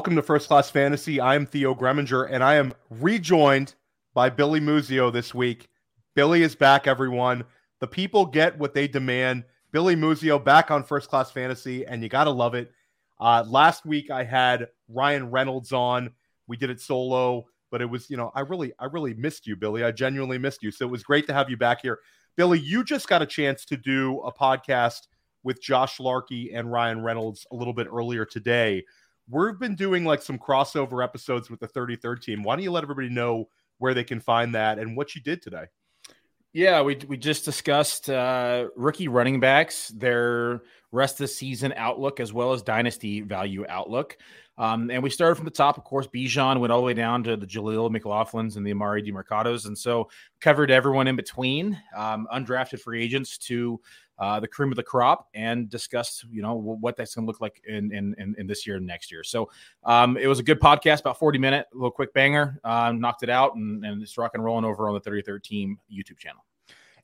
Welcome to First Class Fantasy. I am Theo Gremminger, and I am rejoined by Billy Muzio this week. Billy is back, everyone. The people get what they demand. Billy Muzio back on First Class Fantasy, and you got to love it. Uh, last week I had Ryan Reynolds on. We did it solo, but it was, you know, I really, I really missed you, Billy. I genuinely missed you. So it was great to have you back here. Billy, you just got a chance to do a podcast with Josh Larkey and Ryan Reynolds a little bit earlier today. We've been doing like some crossover episodes with the 33rd team. Why don't you let everybody know where they can find that and what you did today? Yeah, we we just discussed uh, rookie running backs, their rest of the season outlook, as well as dynasty value outlook. Um, and we started from the top, of course. Bijan went all the way down to the Jaleel McLaughlin's and the Emari Demercados, and so covered everyone in between, um, undrafted free agents to uh, the cream of the crop and discussed, you know, what that's going to look like in, in, in this year and next year. So um, it was a good podcast, about 40 minute, a little quick banger, uh, knocked it out and, and it's rock and rolling over on the 33rd team YouTube channel.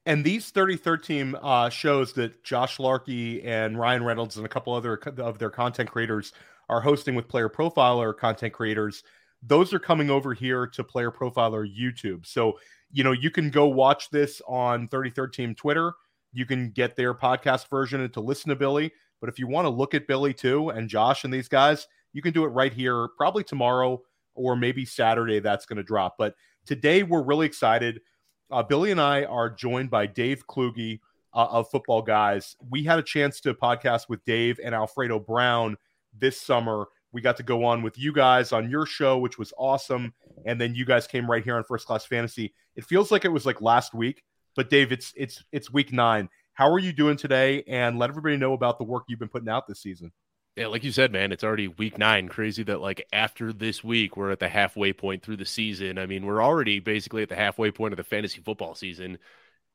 And these 33rd team uh, shows that Josh Larkey and Ryan Reynolds and a couple other of their content creators are hosting with Player Profiler content creators. Those are coming over here to Player Profiler YouTube. So, you know, you can go watch this on 33rd Team Twitter you can get their podcast version and to listen to Billy. But if you want to look at Billy too and Josh and these guys, you can do it right here, probably tomorrow or maybe Saturday. That's going to drop. But today we're really excited. Uh, Billy and I are joined by Dave Kluge uh, of Football Guys. We had a chance to podcast with Dave and Alfredo Brown this summer. We got to go on with you guys on your show, which was awesome. And then you guys came right here on First Class Fantasy. It feels like it was like last week but Dave, it's it's it's week nine. How are you doing today? And let everybody know about the work you've been putting out this season. Yeah, like you said, man, it's already week nine. Crazy that like after this week, we're at the halfway point through the season. I mean, we're already basically at the halfway point of the fantasy football season.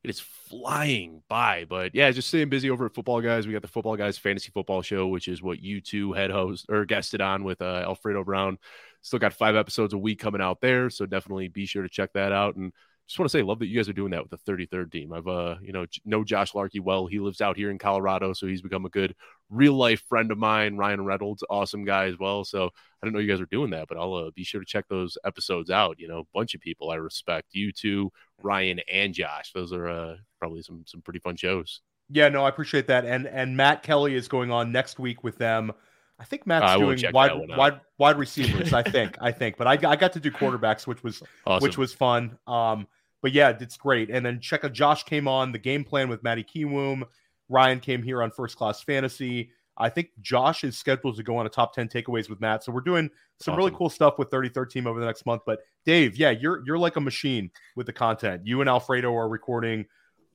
It is flying by, but yeah, just staying busy over at Football Guys. We got the Football Guys Fantasy Football Show, which is what you two head host or guested on with uh, Alfredo Brown. Still got five episodes a week coming out there, so definitely be sure to check that out. And just want to say, love that you guys are doing that with the 33rd team. I've, uh, you know, know Josh Larkey well. He lives out here in Colorado, so he's become a good real life friend of mine. Ryan Reynolds, awesome guy as well. So I don't know you guys are doing that, but I'll uh, be sure to check those episodes out. You know, a bunch of people I respect. You two, Ryan and Josh. Those are uh, probably some some pretty fun shows. Yeah, no, I appreciate that. And and Matt Kelly is going on next week with them. I think Matt's doing wide wide wide receivers. I think I think, but I, I got to do quarterbacks, which was awesome. which was fun. Um, but yeah, it's great. And then check out Josh came on the game plan with Maddie Kiwoom. Ryan came here on First Class Fantasy. I think Josh is scheduled to go on a top 10 takeaways with Matt. So we're doing some awesome. really cool stuff with 33rd team over the next month. But Dave, yeah, you're you're like a machine with the content. You and Alfredo are recording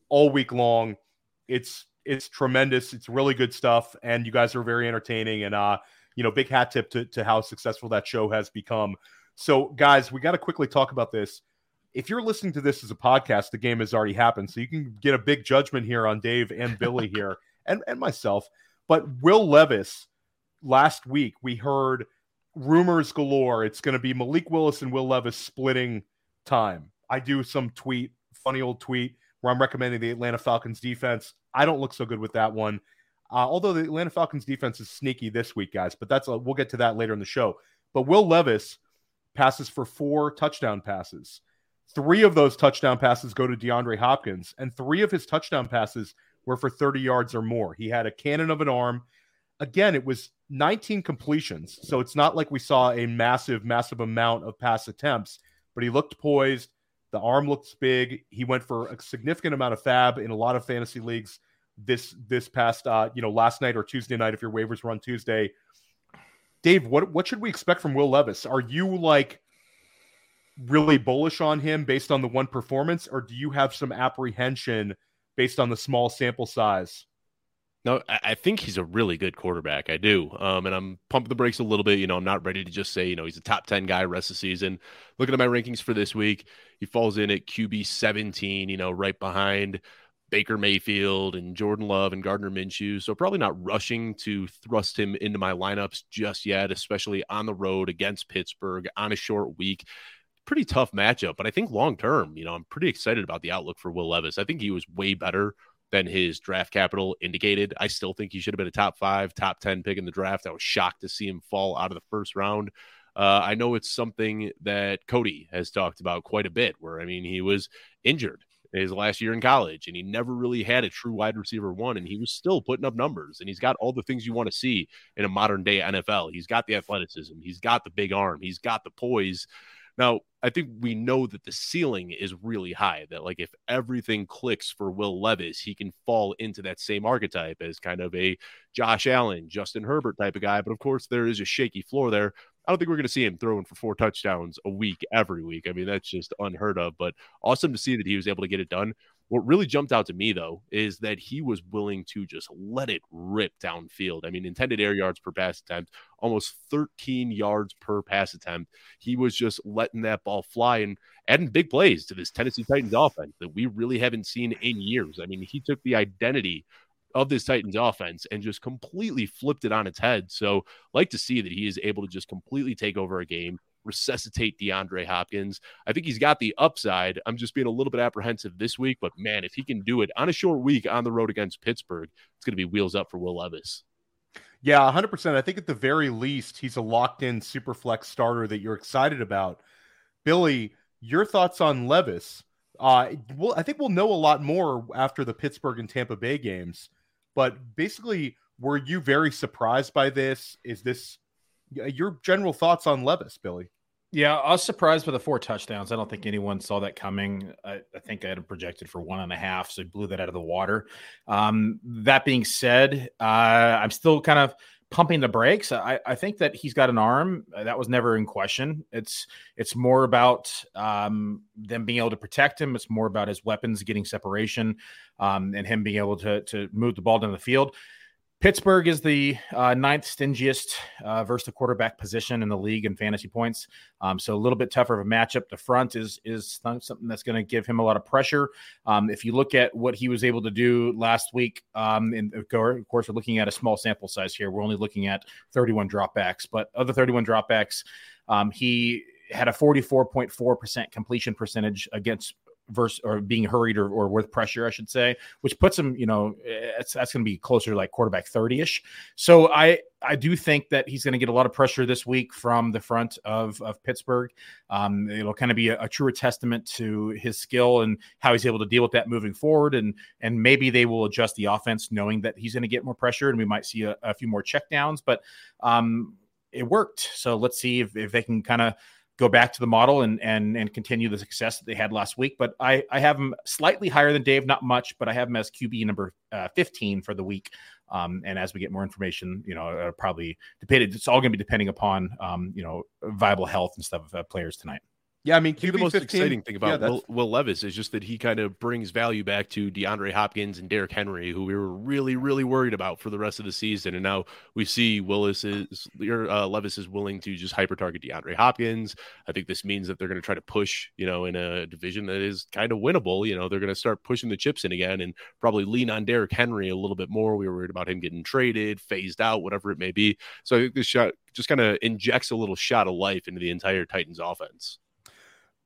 all week long. It's it's tremendous. It's really good stuff. And you guys are very entertaining. And uh, you know, big hat tip to, to how successful that show has become. So, guys, we got to quickly talk about this if you're listening to this as a podcast, the game has already happened. So you can get a big judgment here on Dave and Billy here and, and myself. But Will Levis, last week, we heard rumors galore. It's going to be Malik Willis and Will Levis splitting time. I do some tweet, funny old tweet, where I'm recommending the Atlanta Falcons defense. I don't look so good with that one. Uh, although the Atlanta Falcons defense is sneaky this week, guys, but that's a, we'll get to that later in the show. But Will Levis passes for four touchdown passes. Three of those touchdown passes go to DeAndre Hopkins, and three of his touchdown passes were for 30 yards or more. He had a cannon of an arm. Again, it was 19 completions. So it's not like we saw a massive, massive amount of pass attempts, but he looked poised. The arm looks big. He went for a significant amount of fab in a lot of fantasy leagues this this past uh, you know, last night or Tuesday night if your waivers run Tuesday. Dave, what what should we expect from Will Levis? Are you like really bullish on him based on the one performance, or do you have some apprehension based on the small sample size? No, I think he's a really good quarterback. I do. Um, and I'm pumping the brakes a little bit. You know, I'm not ready to just say, you know, he's a top 10 guy rest of the season. Looking at my rankings for this week, he falls in at QB 17, you know, right behind Baker Mayfield and Jordan Love and Gardner Minshew. So probably not rushing to thrust him into my lineups just yet, especially on the road against Pittsburgh on a short week pretty tough matchup. But I think long term, you know, I'm pretty excited about the outlook for Will Levis. I think he was way better than his draft capital indicated. I still think he should have been a top five, top 10 pick in the draft. I was shocked to see him fall out of the first round. Uh, I know it's something that Cody has talked about quite a bit, where I mean, he was injured his last year in college and he never really had a true wide receiver one and he was still putting up numbers and he's got all the things you want to see in a modern day NFL. He's got the athleticism, he's got the big arm, he's got the poise. Now, I think we know that the ceiling is really high. That like if everything clicks for Will Levis, he can fall into that same archetype as kind of a Josh Allen, Justin Herbert type of guy. But of course, there is a shaky floor there. I don't think we're going to see him throwing for four touchdowns a week every week. I mean, that's just unheard of. But awesome to see that he was able to get it done. What really jumped out to me, though, is that he was willing to just let it rip downfield. I mean, intended air yards per pass attempt, almost 13 yards per pass attempt. He was just letting that ball fly and adding big plays to this Tennessee Titans offense that we really haven't seen in years. I mean, he took the identity of this Titans offense and just completely flipped it on its head. So, like to see that he is able to just completely take over a game, resuscitate DeAndre Hopkins. I think he's got the upside. I'm just being a little bit apprehensive this week, but man, if he can do it on a short week on the road against Pittsburgh, it's going to be wheels up for Will Levis. Yeah, 100%. I think at the very least, he's a locked in super flex starter that you're excited about. Billy, your thoughts on Levis? Uh, well, I think we'll know a lot more after the Pittsburgh and Tampa Bay games. But basically, were you very surprised by this? Is this your general thoughts on Levis, Billy? Yeah, I was surprised by the four touchdowns. I don't think anyone saw that coming. I, I think I had him projected for one and a half, so he blew that out of the water. Um, that being said, uh, I'm still kind of pumping the brakes. I, I, think that he's got an arm that was never in question. It's it's more about um, them being able to protect him. It's more about his weapons getting separation um, and him being able to to move the ball down the field. Pittsburgh is the uh, ninth stingiest uh, versus the quarterback position in the league in fantasy points. Um, so a little bit tougher of a matchup. The front is is something that's going to give him a lot of pressure. Um, if you look at what he was able to do last week, um, and of course we're looking at a small sample size here. We're only looking at 31 dropbacks, but of the 31 dropbacks, um, he had a 44.4% completion percentage against versus or being hurried or, or with pressure, I should say, which puts him, you know, that's going to be closer to like quarterback 30 ish. So I I do think that he's going to get a lot of pressure this week from the front of of Pittsburgh. Um, it'll kind of be a, a truer testament to his skill and how he's able to deal with that moving forward. And and maybe they will adjust the offense knowing that he's going to get more pressure and we might see a, a few more checkdowns. But um, it worked. So let's see if, if they can kind of go back to the model and and and continue the success that they had last week. But I I have them slightly higher than Dave, not much, but I have them as QB number uh, 15 for the week. Um, and as we get more information, you know, uh, probably depended. It's all going to be depending upon um, you know viable health and stuff of uh, players tonight. Yeah, I mean, QB the most 15, exciting thing about yeah, Will, Will, Levis is just that he kind of brings value back to DeAndre Hopkins and Derrick Henry, who we were really, really worried about for the rest of the season. And now we see Willis is uh, Levis is willing to just hyper target DeAndre Hopkins. I think this means that they're going to try to push, you know, in a division that is kind of winnable. You know, they're going to start pushing the chips in again and probably lean on Derrick Henry a little bit more. We were worried about him getting traded, phased out, whatever it may be. So I think this shot just kind of injects a little shot of life into the entire Titans offense.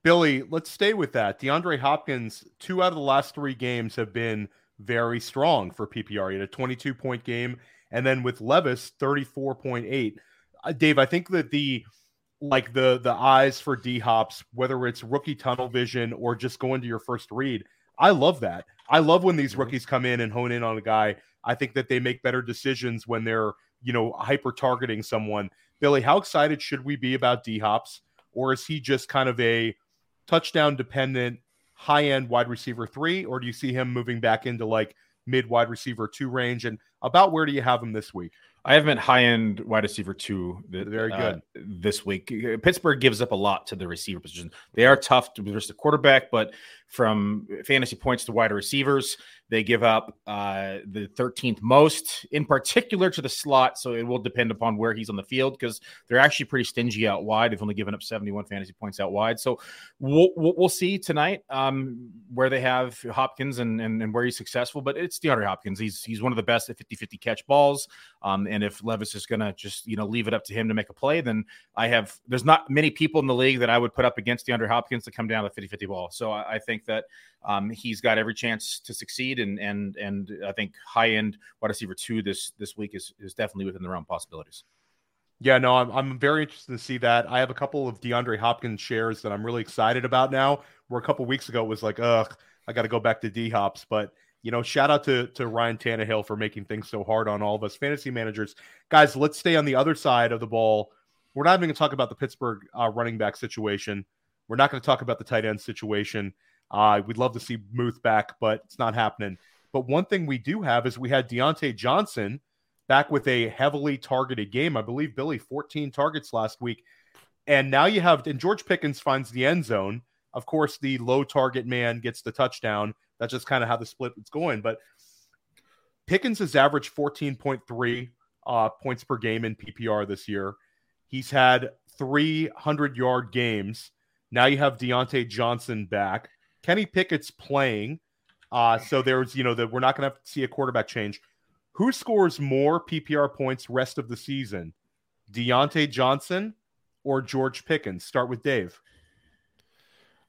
Billy, let's stay with that. DeAndre Hopkins, two out of the last three games have been very strong for PPR. He had a 22 point game, and then with Levis, 34.8. Uh, Dave, I think that the like the the eyes for D Hops, whether it's rookie tunnel vision or just going to your first read, I love that. I love when these mm-hmm. rookies come in and hone in on a guy. I think that they make better decisions when they're you know hyper targeting someone. Billy, how excited should we be about D Hops, or is he just kind of a touchdown dependent high end wide receiver three, or do you see him moving back into like mid wide receiver two range? And about where do you have him this week? I have him at high end wide receiver two. Very good uh, this week. Pittsburgh gives up a lot to the receiver position. They are tough to versus the quarterback, but from fantasy points to wide receivers, they give up uh, the 13th most, in particular to the slot. So it will depend upon where he's on the field because they're actually pretty stingy out wide. They've only given up 71 fantasy points out wide. So we'll, we'll see tonight um, where they have Hopkins and, and, and where he's successful. But it's DeAndre Hopkins. He's he's one of the best at 50 50 catch balls. Um, and if Levis is going to just you know leave it up to him to make a play, then I have there's not many people in the league that I would put up against DeAndre Hopkins to come down the 50 50 ball. So I, I think that um, he's got every chance to succeed and and and I think high end wide receiver two this this week is is definitely within the realm of possibilities. Yeah, no, I'm I'm very interested to see that. I have a couple of DeAndre Hopkins shares that I'm really excited about now. Where a couple weeks ago it was like, ugh, I got to go back to D Hops, but you know, shout out to to Ryan Tannehill for making things so hard on all of us fantasy managers. Guys, let's stay on the other side of the ball. We're not even going to talk about the Pittsburgh uh, running back situation. We're not going to talk about the tight end situation. Uh, we'd love to see Muth back, but it's not happening. But one thing we do have is we had Diontae Johnson back with a heavily targeted game. I believe Billy 14 targets last week. And now you have, and George Pickens finds the end zone. Of course, the low target man gets the touchdown. That's just kind of how the split is going. But Pickens has averaged 14.3 uh, points per game in PPR this year. He's had 300 yard games. Now you have Diontae Johnson back. Kenny Pickett's playing. Uh, so there's, you know, that we're not going to have to see a quarterback change. Who scores more PPR points rest of the season? Diontae Johnson or George Pickens? Start with Dave.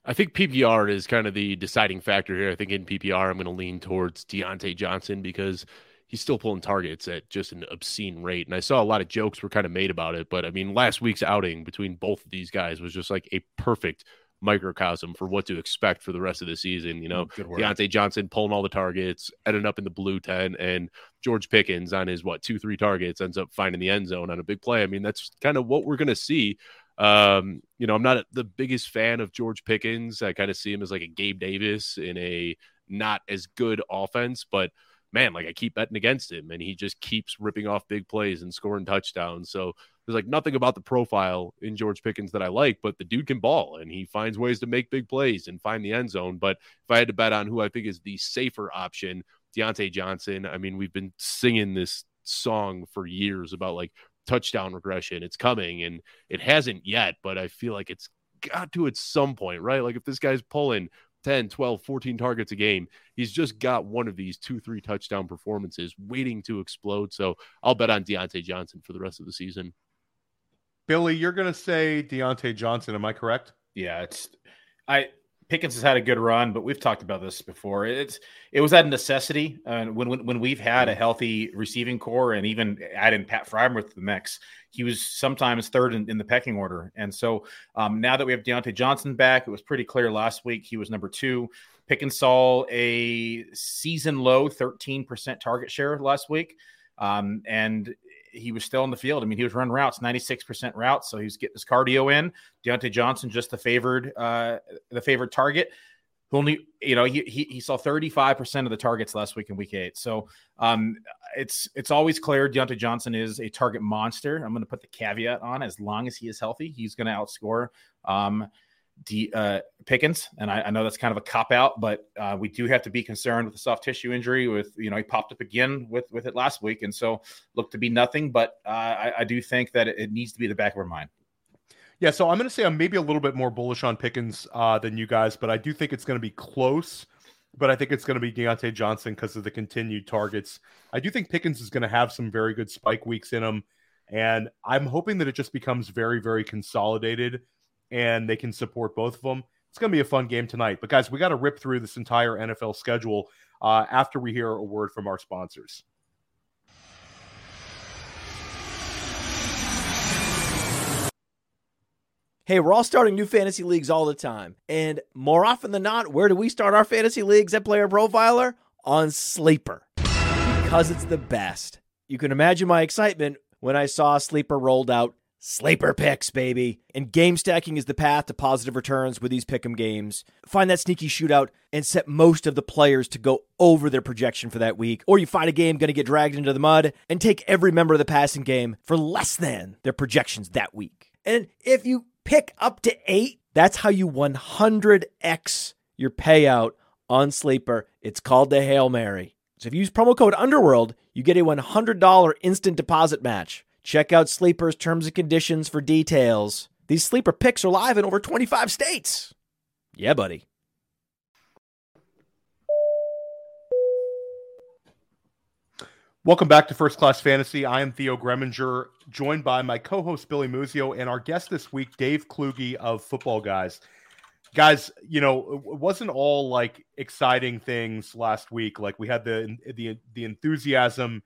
I think PPR is kind of the deciding factor here. I think in PPR, I'm going to lean towards Diontae Johnson because he's still pulling targets at just an obscene rate. And I saw a lot of jokes were kind of made about it. But I mean, last week's outing between both of these guys was just like a perfect microcosm for what to expect for the rest of the season. You know, Diontae Johnson pulling all the targets, ending up in the blue tent, and George Pickens on his, what, two, three targets ends up finding the end zone on a big play. I mean, that's kind of what we're going to see um, you know, I'm not the biggest fan of George Pickens. I kind of see him as like a Gabe Davis in a not as good offense, but man, like I keep betting against him and he just keeps ripping off big plays and scoring touchdowns. So there's like nothing about the profile in George Pickens that I like, but the dude can ball and he finds ways to make big plays and find the end zone. But if I had to bet on who I think is the safer option, Diontae Johnson, I mean, we've been singing this song for years about like touchdown regression. It's coming and it hasn't yet, but I feel like it's got to at some point, right? Like if this guy's pulling 10, 12, 14 targets a game, he's just got one of these two, three touchdown performances waiting to explode. So I'll bet on Diontae Johnson for the rest of the season. Billy, you're going to say Diontae Johnson. Am I correct? Yeah, it's I Pickens has had a good run, but we've talked about this before. It's it was that necessity, and uh, when, when when we've had a healthy receiving corps, and even add in Pat Freiermuth to the mix, he was sometimes third in, in the pecking order. And so um, now that we have Diontae Johnson back, it was pretty clear last week he was number two. Pickens saw a season low 13% target share last week. Um, and he was still in the field. I mean, he was running routes, 96% routes, so he's getting his cardio in. Diontae Johnson just the favored uh the favorite target. Who only, you know, he, he, he saw 35% of the targets last week in week eight. So um it's it's always clear Diontae Johnson is a target monster. I'm gonna put the caveat on as long as he is healthy, he's gonna outscore um D, uh, Pickens, and I, I, know that's kind of a cop out, but uh, we do have to be concerned with the soft tissue injury. With you know, he popped up again with with it last week, and so looked to be nothing. But uh, I, I, do think that it, it, needs to be the back of our mind. Yeah, so I'm going to say I'm maybe a little bit more bullish on Pickens uh, than you guys, but I do think it's going to be close. But I think it's going to be Diontae Johnson because of the continued targets. I do think Pickens is going to have some very good spike weeks in him, and I'm hoping that it just becomes very, very consolidated and they can support both of them. It's going to be a fun game tonight. But guys, we got to rip through this entire NFL schedule uh, after we hear a word from our sponsors. Hey, we're all starting new fantasy leagues all the time. And more often than not, where do we start our fantasy leagues at Player Profiler? On Sleeper. Because it's the best. You can imagine my excitement when I saw Sleeper rolled out Sleeper picks, baby. And game stacking is the path to positive returns with these pick'em games. Find that sneaky shootout and set most of the players to go over their projection for that week. Or you find a game going to get dragged into the mud and take every member of the passing game for less than their projections that week. And if you pick up to eight, that's how you 100x your payout on Sleeper. It's called the Hail Mary. So if you use promo code Underworld, you get a $100 instant deposit match. Check out Sleeper's terms and conditions for details. These Sleeper picks are live in over 25 states. Yeah, buddy. Welcome back to First Class Fantasy. I am Theo Gremminger, joined by my co-host Billy Muzio and our guest this week, Dave Kluge of Football Guys. guys, you know, it wasn't all like exciting things last week. Like we had the the the enthusiasm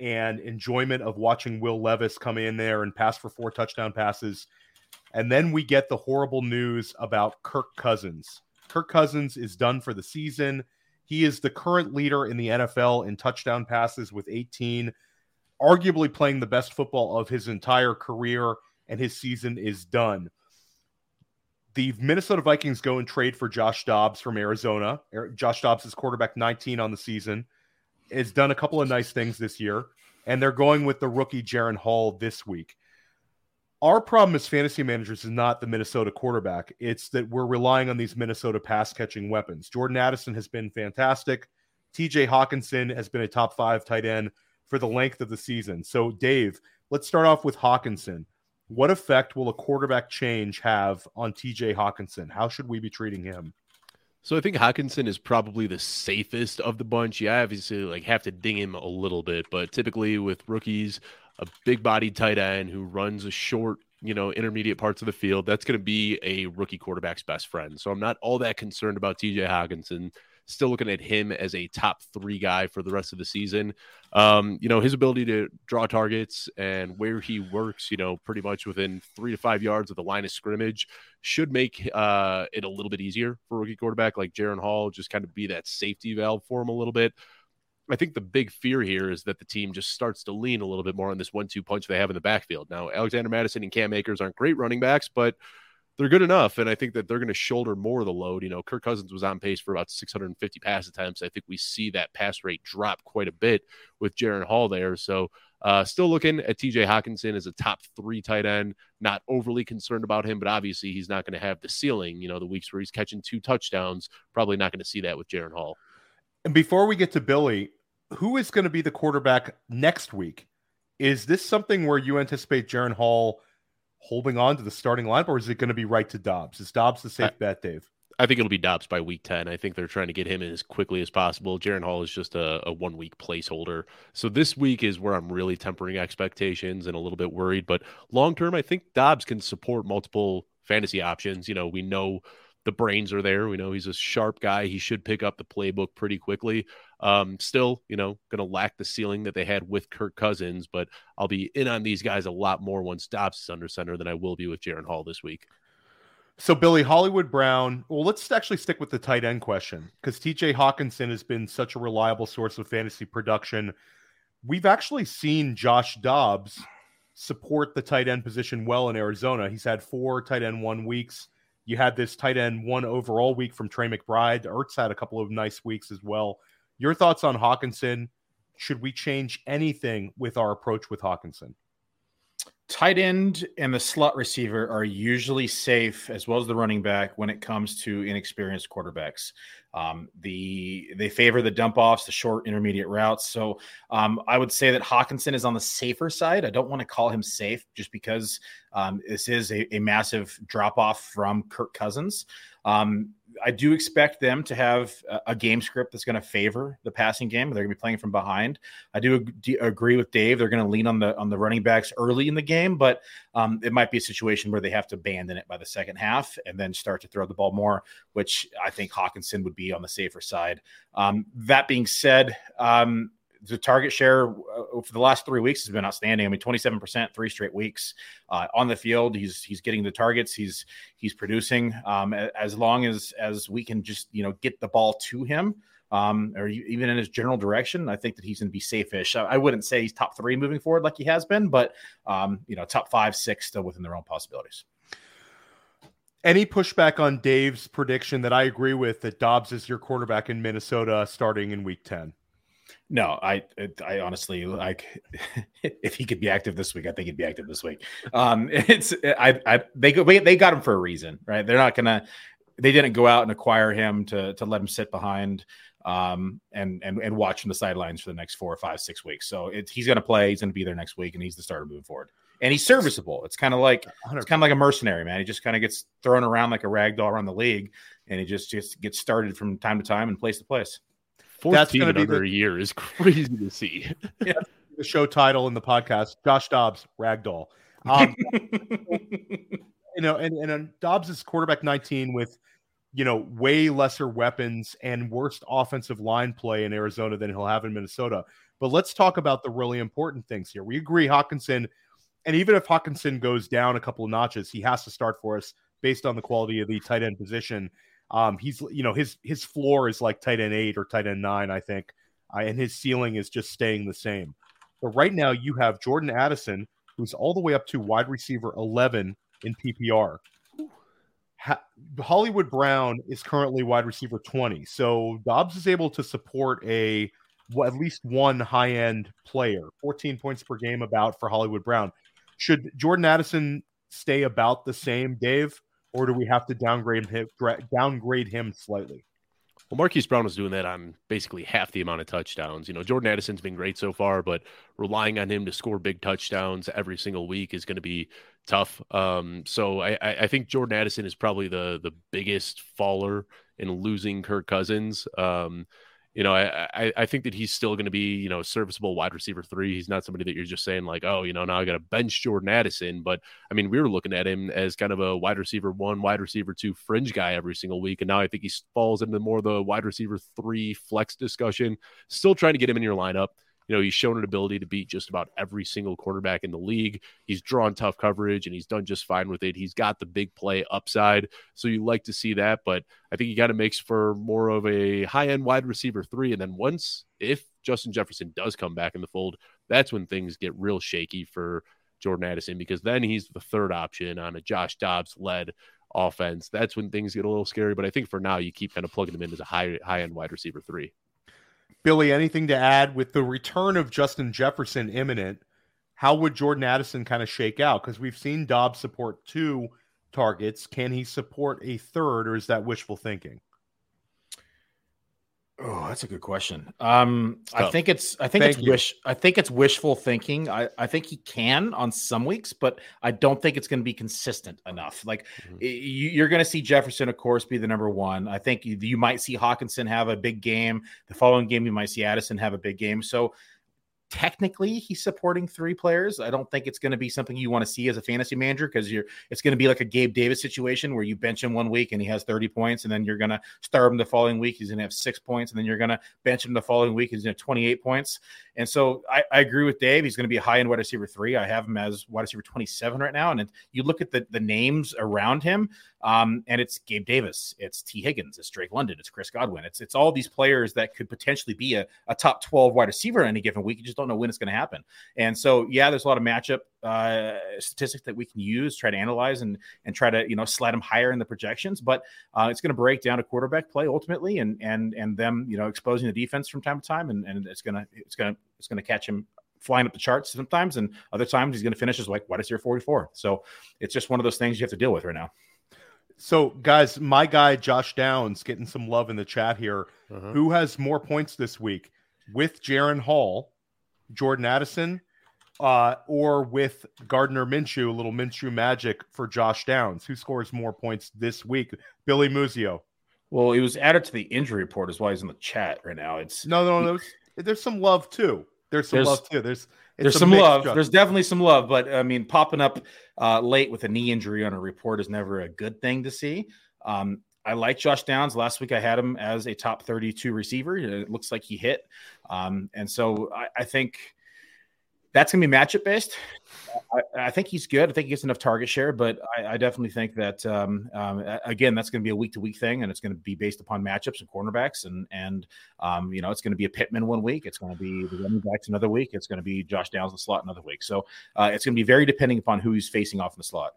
and enjoyment of watching Will Levis come in there and pass for four touchdown passes. And then we get the horrible news about Kirk Cousins. Kirk Cousins is done for the season. He is the current leader in the NFL in touchdown passes with 18, arguably playing the best football of his entire career, and his season is done the Minnesota Vikings go and trade for Josh Dobbs from Arizona. Er, Josh Dobbs is quarterback 19 on the season. Has done a couple of nice things this year, and they're going with the rookie Jaren Hall this week. Our problem as fantasy managers is not the Minnesota quarterback. It's that we're relying on these Minnesota pass catching weapons. Jordan Addison has been fantastic. TJ Hockenson has been a top five tight end for the length of the season. So, Dave, let's start off with Hockenson. What effect will a quarterback change have on TJ Hockenson? How should we be treating him? So I think Hockenson is probably the safest of the bunch. Yeah, obviously like have to ding him a little bit, but typically with rookies, a big bodied tight end who runs a short, you know, intermediate parts of the field, that's going to be a rookie quarterback's best friend. So I'm not all that concerned about TJ Hockenson still looking at him as a top three guy for the rest of the season. Um, you know, his ability to draw targets and where he works, you know, pretty much within three to five yards of the line of scrimmage should make uh, it a little bit easier for rookie quarterback like Jaren Hall, just kind of be that safety valve for him a little bit. I think the big fear here is that the team just starts to lean a little bit more on this one two punch they have in the backfield. Now, Alexander Mattison and Cam Akers aren't great running backs, but they're good enough, and I think that they're going to shoulder more of the load. You know, Kirk Cousins was on pace for about 650 pass attempts. I think we see that pass rate drop quite a bit with Jaren Hall there. So, uh, still looking at TJ Hockenson as a top three tight end. Not overly concerned about him, but obviously he's not going to have the ceiling. You know, the weeks where he's catching two touchdowns, probably not going to see that with Jaren Hall. And before we get to Billy, who is going to be the quarterback next week? Is this something where you anticipate Jaren Hall? Holding on to the starting lineup, or is it going to be right to Dobbs? Is Dobbs the safe I, bet, Dave? I think it'll be Dobbs by week 10. I think they're trying to get him in as quickly as possible. Jaren Hall is just a, a one week placeholder. So this week is where I'm really tempering expectations and a little bit worried. But long term, I think Dobbs can support multiple fantasy options. You know, we know the brains are there. We know he's a sharp guy. He should pick up the playbook pretty quickly. Um, still, you know, going to lack the ceiling that they had with Kirk Cousins, but I'll be in on these guys a lot more once Dobbs is under center than I will be with Jaren Hall this week. So, Billy Hollywood Brown. Well, let's actually stick with the tight end question because TJ Hockenson has been such a reliable source of fantasy production. We've actually seen Josh Dobbs support the tight end position well in Arizona. He's had four tight end one weeks. You had this tight end one overall week from Trey McBride. Ertz had a couple of nice weeks as well. Your thoughts on Hockenson? Should we change anything with our approach with Hockenson? Tight end and the slot receiver are usually safe as well as the running back when it comes to inexperienced quarterbacks. Um, the they favor the dump offs, the short intermediate routes. So um, I would say that Hockenson is on the safer side. I don't want to call him safe just because um, this is a, a massive drop off from Kirk Cousins. Um, I do expect them to have a, game script that's going to favor the passing game. They're going to be playing from behind. I do ag- agree with Dave. They're going to lean on the on the running backs early in the game, but um, it might be a situation where they have to abandon it by the second half and then start to throw the ball more, which I think Hockenson would be on the safer side. Um, that being said, um, the target share uh, for the last three weeks has been outstanding. I mean, 27%, three straight weeks uh, on the field. He's he's getting the targets. He's he's producing. Um, as long as as we can just you know get the ball to him, um, or even in his general direction, I think that he's going to be safe-ish. I, I, wouldn't say he's top three moving forward like he has been, but um, you know, top five, six still within their own possibilities. Any pushback on Dave's prediction that I agree with that Dobbs is your quarterback in Minnesota starting in Week Ten? No, I I honestly like if he could be active this week, I think he'd be active this week. Um, it's I I they they got him for a reason, right? They're not gonna they didn't go out and acquire him to to let him sit behind um and and and watch from the sidelines for the next four or five six weeks. So it, he's gonna play. He's gonna be there next week, and he's the starter moving forward. And he's serviceable. It's kind of like it's kind of like a mercenary man. He just kind of gets thrown around like a rag doll around the league, and he just just gets started from time to time and place to place. 14 That's going to be the, a year is crazy to see. yeah, the show title in the podcast: Josh Dobbs, Ragdoll. Um, you know, and and Dobbs is quarterback 19 with you know, way lesser weapons and worst offensive line play in Arizona than he'll have in Minnesota. But let's talk about the really important things here. We agree Hockenson, and even if Hockenson goes down a couple of notches, he has to start for us based on the quality of the tight end position. Um, he's you know his his floor is like tight end eight or tight end nine, I think, uh, and his ceiling is just staying the same. But right now you have Jordan Addison, who's all the way up to wide receiver eleven in PPR. Ha- Hollywood Brown is currently wide receiver twenty, so Dobbs is able to support a well, at least one high end player. Fourteen points per game about for Hollywood Brown. Should Jordan Addison stay about the same, Dave? Or do we have to downgrade him downgrade him slightly? Well, Marquise Brown was doing that on basically half the amount of touchdowns. You know, Jordan Addison's been great so far, but relying on him to score big touchdowns every single week is going to be tough. Um, so I, I think Jordan Addison is probably the the biggest faller in losing Kirk Cousins. Um, you know, I, I, think that he's still going to be, you know, serviceable wide receiver three. He's not somebody that you're just saying like, oh, you know, now I got to bench Jordan Addison. But I mean, we were looking at him as kind of a wide receiver one, wide receiver two fringe guy every single week. And now I think he falls into more the wide receiver three flex discussion. Still trying to get him in your lineup. You know, he's shown an ability to beat just about every single quarterback in the league. He's drawn tough coverage and he's done just fine with it. He's got the big play upside. So you like to see that. But I think he kind of makes for more of a high end wide receiver three. And then once, if Justin Jefferson does come back in the fold, that's when things get real shaky for Jordan Addison because then he's the third option on a Josh Dobbs led offense. That's when things get a little scary. But I think for now, you keep kind of plugging him in as a high high end wide receiver three. Billy, anything to add with the return of Justin Jefferson imminent? How would Jordan Addison kind of shake out? Because we've seen Dobbs support two targets. Can he support a third, or is that wishful thinking? Oh, that's a good question. Um, I think it's I think Thank it's you. wish I think it's wishful thinking. I, I think he can on some weeks, but I don't think it's going to be consistent enough. Like mm-hmm. you, are going to see Jefferson, of course, be the number one. I think you, you might see Hockenson have a big game. The following game, you might see Addison have a big game. So technically he's supporting three players. I don't think it's going to be something you want to see as a fantasy manager because you're it's going to be like a Gabe Davis situation where you bench him one week and he has 30 points, and then you're going to start him the following week. He's going to have six points, and then you're going to bench him the following week. He's going to have 28 points. And so I, I agree with Dave. He's going to be a high end wide receiver three. I have him as wide receiver 27 right now. And you look at the, the names around him, um, and it's Gabe Davis, it's Tee Higgins, it's Drake London, it's Chris Godwin. It's it's all these players that could potentially be a, a top 12 wide receiver in any given week. You just don't know when it's going to happen. And so, yeah, there's a lot of matchup uh, statistics that we can use, try to analyze and and try to you know slide them higher in the projections. But uh, it's going to break down to quarterback play ultimately, and and and them you know exposing the defense from time to time, and, and it's gonna it's gonna it's gonna catch him flying up the charts sometimes, and other times he's going to finish as like wide receiver 44. So it's just one of those things you have to deal with right now. So, guys, my guy Josh Downs getting some love in the chat here. Uh-huh. Who has more points this week with Jaren Hall, Jordan Addison, uh, or with Gardner Minshew, a little Minshew magic for Josh Downs? Who scores more points this week? Billy Muzio. Well, he was added to the injury report as why he's in the chat right now. It's no, no, no. There's, there's some love too. There's some there's, love too. There's there's some love. There's definitely some love, but I mean, popping up uh, late with a knee injury on a report is never a good thing to see. Um, I like Josh Downs. Last week I had him as a top 32 receiver. It looks like he hit. Um, and so I, I think that's going to be matchup based. I, I, think he's good. I think he gets enough target share, but I, I definitely think that um, um, again, that's going to be a week to week thing, and it's going to be based upon matchups and cornerbacks, and and um, you know, it's going to be a Pittman one week, it's going to be the running backs another week, it's going to be Josh Downs in the slot another week. So uh, it's going to be very depending upon who he's facing off in the slot.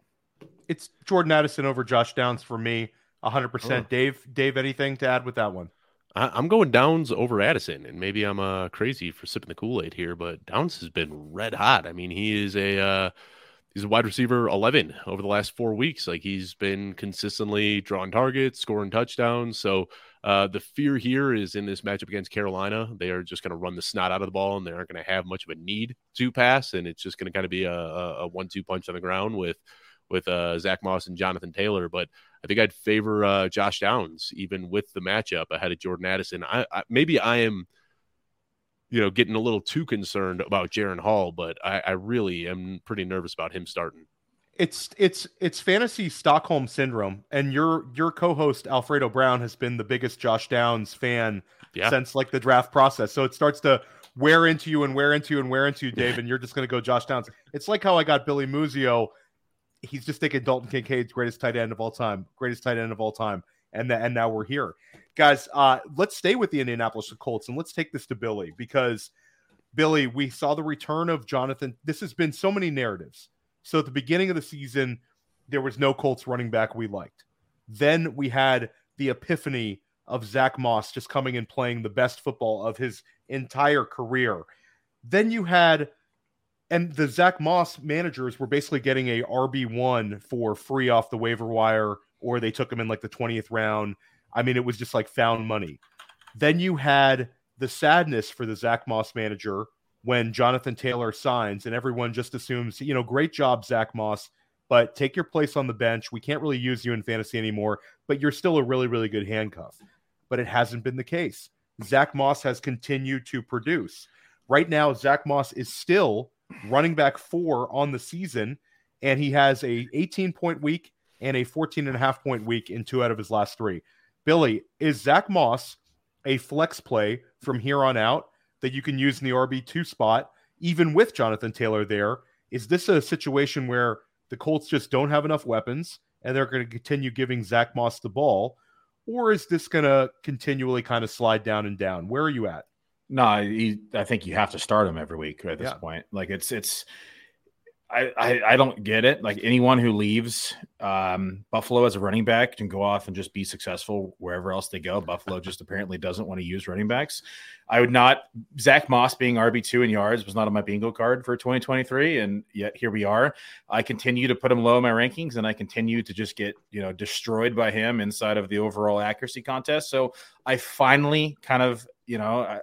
It's Jordan Addison over Josh Downs for me, hundred percent. Dave, Dave, anything to add with that one? I, am going Downs over Addison, and maybe I'm uh, crazy for sipping the Kool Aid here, but Downs has been red hot. I mean, he is a uh, he's a wide receiver 11 over the last four weeks. Like he's been consistently drawing targets, scoring touchdowns. So uh, the fear here is in this matchup against Carolina, they are just going to run the snot out of the ball, and they aren't going to have much of a need to pass, and it's just going to kind of be a, a one-two punch on the ground with with uh, Zack Moss and Jonathan Taylor. But I think I'd favor uh, Josh Downs even with the matchup ahead of Jordan Addison. I, I, maybe I am, you know, getting a little too concerned about Jaren Hall, but I, I really am pretty nervous about him starting. It's it's it's fantasy Stockholm syndrome, and your your co-host Alfredo Brown has been the biggest Josh Downs fan yeah. since like the draft process. So it starts to wear into you and wear into you and wear into you, Dave, and you're just going to go Josh Downs. It's like how I got Billy Muzio. He's just taking Dalton Kincaid's greatest tight end of all time, greatest tight end of all time, and and now we're here, guys. Uh, let's stay with the Indianapolis Colts and let's take this to Billy because Billy, we saw the return of Jonathan. This has been so many narratives. So at the beginning of the season, there was no Colts running back we liked. Then we had the epiphany of Zack Moss just coming and playing the best football of his entire career. Then you had, and the Zack Moss managers were basically getting a RB1 for free off the waiver wire, or they took him in like the 20th round. I mean, it was just like found money. Then you had the sadness for the Zack Moss manager when Jonathan Taylor signs, and everyone just assumes, you know, great job, Zack Moss, but take your place on the bench. We can't really use you in fantasy anymore, but you're still a really, really good handcuff. But it hasn't been the case. Zack Moss has continued to produce. Right now, Zack Moss is still running back four on the season, and he has a 18 point week and a 14 and a half point week in two out of his last three. Billy, is Zack Moss a flex play from here on out that you can use in the RB2 spot, even with Jonathan Taylor there? Is this a situation where the Colts just don't have enough weapons and they're going to continue giving Zack Moss the ball? or is this going to continually kind of slide down and down? Where are you at? No, I think you have to start him every week at this yeah. point. Like it's it's I, I, I don't get it. Like anyone who leaves um, Buffalo as a running back can go off and just be successful wherever else they go. Buffalo just apparently doesn't want to use running backs. I would not. Zack Moss being RB two in yards was not on my bingo card for 2023, and yet here we are. I continue to put him low in my rankings, and I continue to just get you know destroyed by him inside of the overall accuracy contest. So I finally kind of you know. I,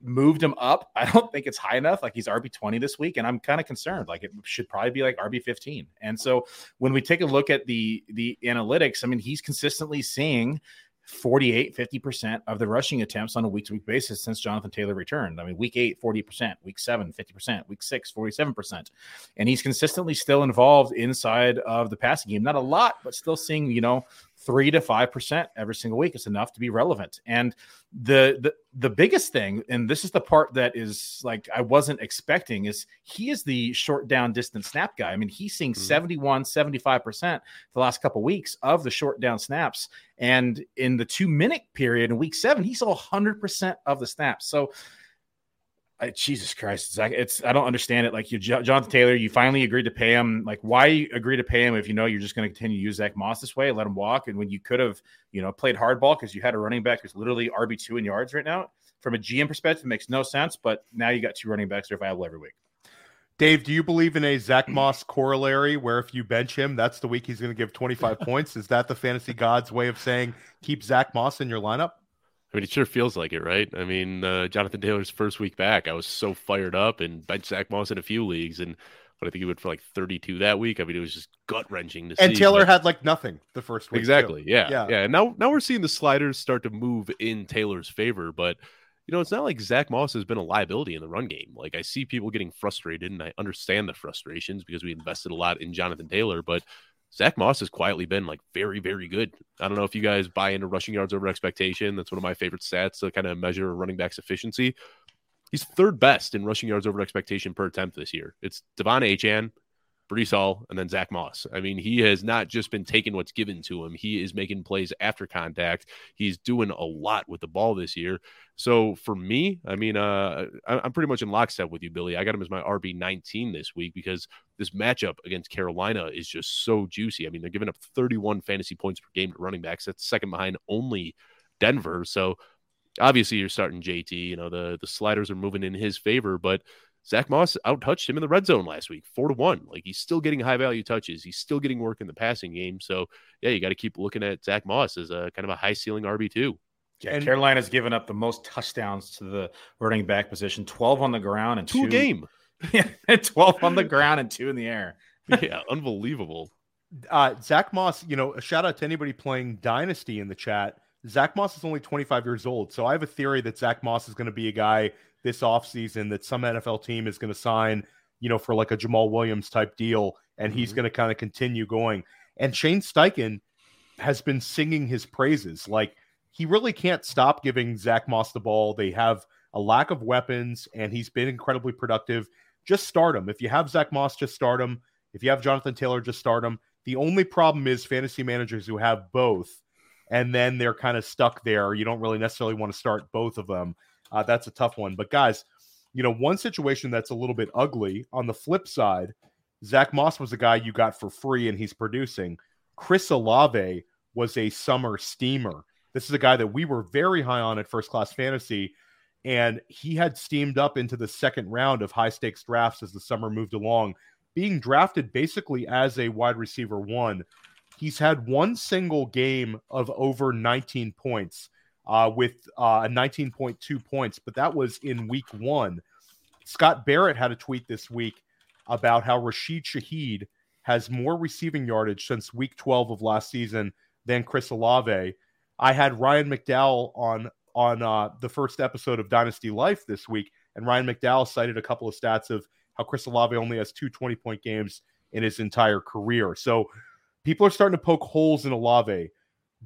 moved him up. I don't think it's high enough. Like he's RB 20 this week, and I'm kind of concerned. Like it should probably be like RB 15. And so when we take a look at the the analytics, I mean, he's consistently seeing 48, 50% of the rushing attempts on a week to week basis since Jonathan Taylor returned. I mean, week eight, 40%, week seven, 50%, week six, 47%. And he's consistently still involved inside of the passing game. Not a lot, but still seeing, you know, three to five percent every single week. It's enough to be relevant. And the the the biggest thing, and this is the part that is like I wasn't expecting, is he is the short down distance snap guy. I mean, he's seeing mm-hmm. 71, 75 percent the last couple of weeks of the short down snaps. And in the two minute period in week seven, he saw 100 percent of the snaps. So I, Jesus Christ, Zack, it's I don't understand it. Like you, Jonathan Taylor, you finally agreed to pay him. Like, why you agree to pay him if you know you're just going to continue to use Zack Moss this way, let him walk, and when you could have, you know, played hardball because you had a running back who's literally RB two in yards right now. From a GM perspective, it makes no sense. But now you got two running backs that are viable every week. Dave, do you believe in a Zack Moss corollary where if you bench him, that's the week he's going to give 25 points? Is that the fantasy gods way of saying keep Zack Moss in your lineup? I mean, it sure feels like it, right? I mean, uh, Jonathan Taylor's first week back, I was so fired up and bench Zack Moss in a few leagues, and but I think he went for like 32 that week. I mean, it was just gut wrenching to and see. And Taylor but... had like nothing the first week. Exactly. Yeah. Yeah. Yeah. And now, now we're seeing the sliders start to move in Taylor's favor, but you know, it's not like Zack Moss has been a liability in the run game. Like I see people getting frustrated, and I understand the frustrations because we invested a lot in Jonathan Taylor, but Zack Moss has quietly been like very, very good. I don't know if you guys buy into rushing yards over expectation. That's one of my favorite stats to kind of measure running back's efficiency. He's third best in rushing yards over expectation per attempt this year. It's De'Von Achane, Breece Hall, and then Zack Moss. I mean, he has not just been taking what's given to him, he is making plays after contact. He's doing a lot with the ball this year. So for me, I mean, uh, I'm pretty much in lockstep with you, Billy. I got him as my RB 19 this week because this matchup against Carolina is just so juicy. I mean, they're giving up 31 fantasy points per game to running backs. That's second behind only Denver. So obviously, you're starting JT. You know, the the sliders are moving in his favor, but Zack Moss outtouched him in the red zone last week, four to one. Like he's still getting high value touches. He's still getting work in the passing game. So yeah, you got to keep looking at Zack Moss as a kind of a high ceiling RB two. Yeah, and Carolina's given up the most touchdowns to the running back position, twelve on the ground and two, two game. Yeah, twelve on the ground and two in the air. yeah, unbelievable. Uh, Zack Moss, you know, a shout out to anybody playing Dynasty in the chat. Zack Moss is only 25 years old. So I have a theory that Zack Moss is going to be a guy this offseason that some NFL team is going to sign, you know, for like a Jamaal Williams type deal and he's mm-hmm. going to kind of continue going. And Shane Steichen has been singing his praises. Like he really can't stop giving Zack Moss the ball. They have a lack of weapons, and he's been incredibly productive. Just start him. If you have Zack Moss, just start him. If you have Jonathan Taylor, just start him. The only problem is fantasy managers who have both, and then they're kind of stuck there. You don't really necessarily want to start both of them. Uh, that's a tough one. But guys, you know, one situation that's a little bit ugly on the flip side, Zack Moss was a guy you got for free and he's producing. Chris Olave was a summer steamer. This is a guy that we were very high on at first class fantasy, and he had steamed up into the second round of high stakes drafts as the summer moved along, being drafted basically as a wide receiver one. He's had one single game of over 19 points uh, with uh, 19.2 points, but that was in week one. Scott Barrett had a tweet this week about how Rashid Shaheed has more receiving yardage since week 12 of last season than Chris Olave. I had Ryan McDowell on on uh, the first episode of Dynasty Life this week, and Ryan McDowell cited a couple of stats of how Chris Olave only has two 20 point games in his entire career. So people are starting to poke holes in Olave.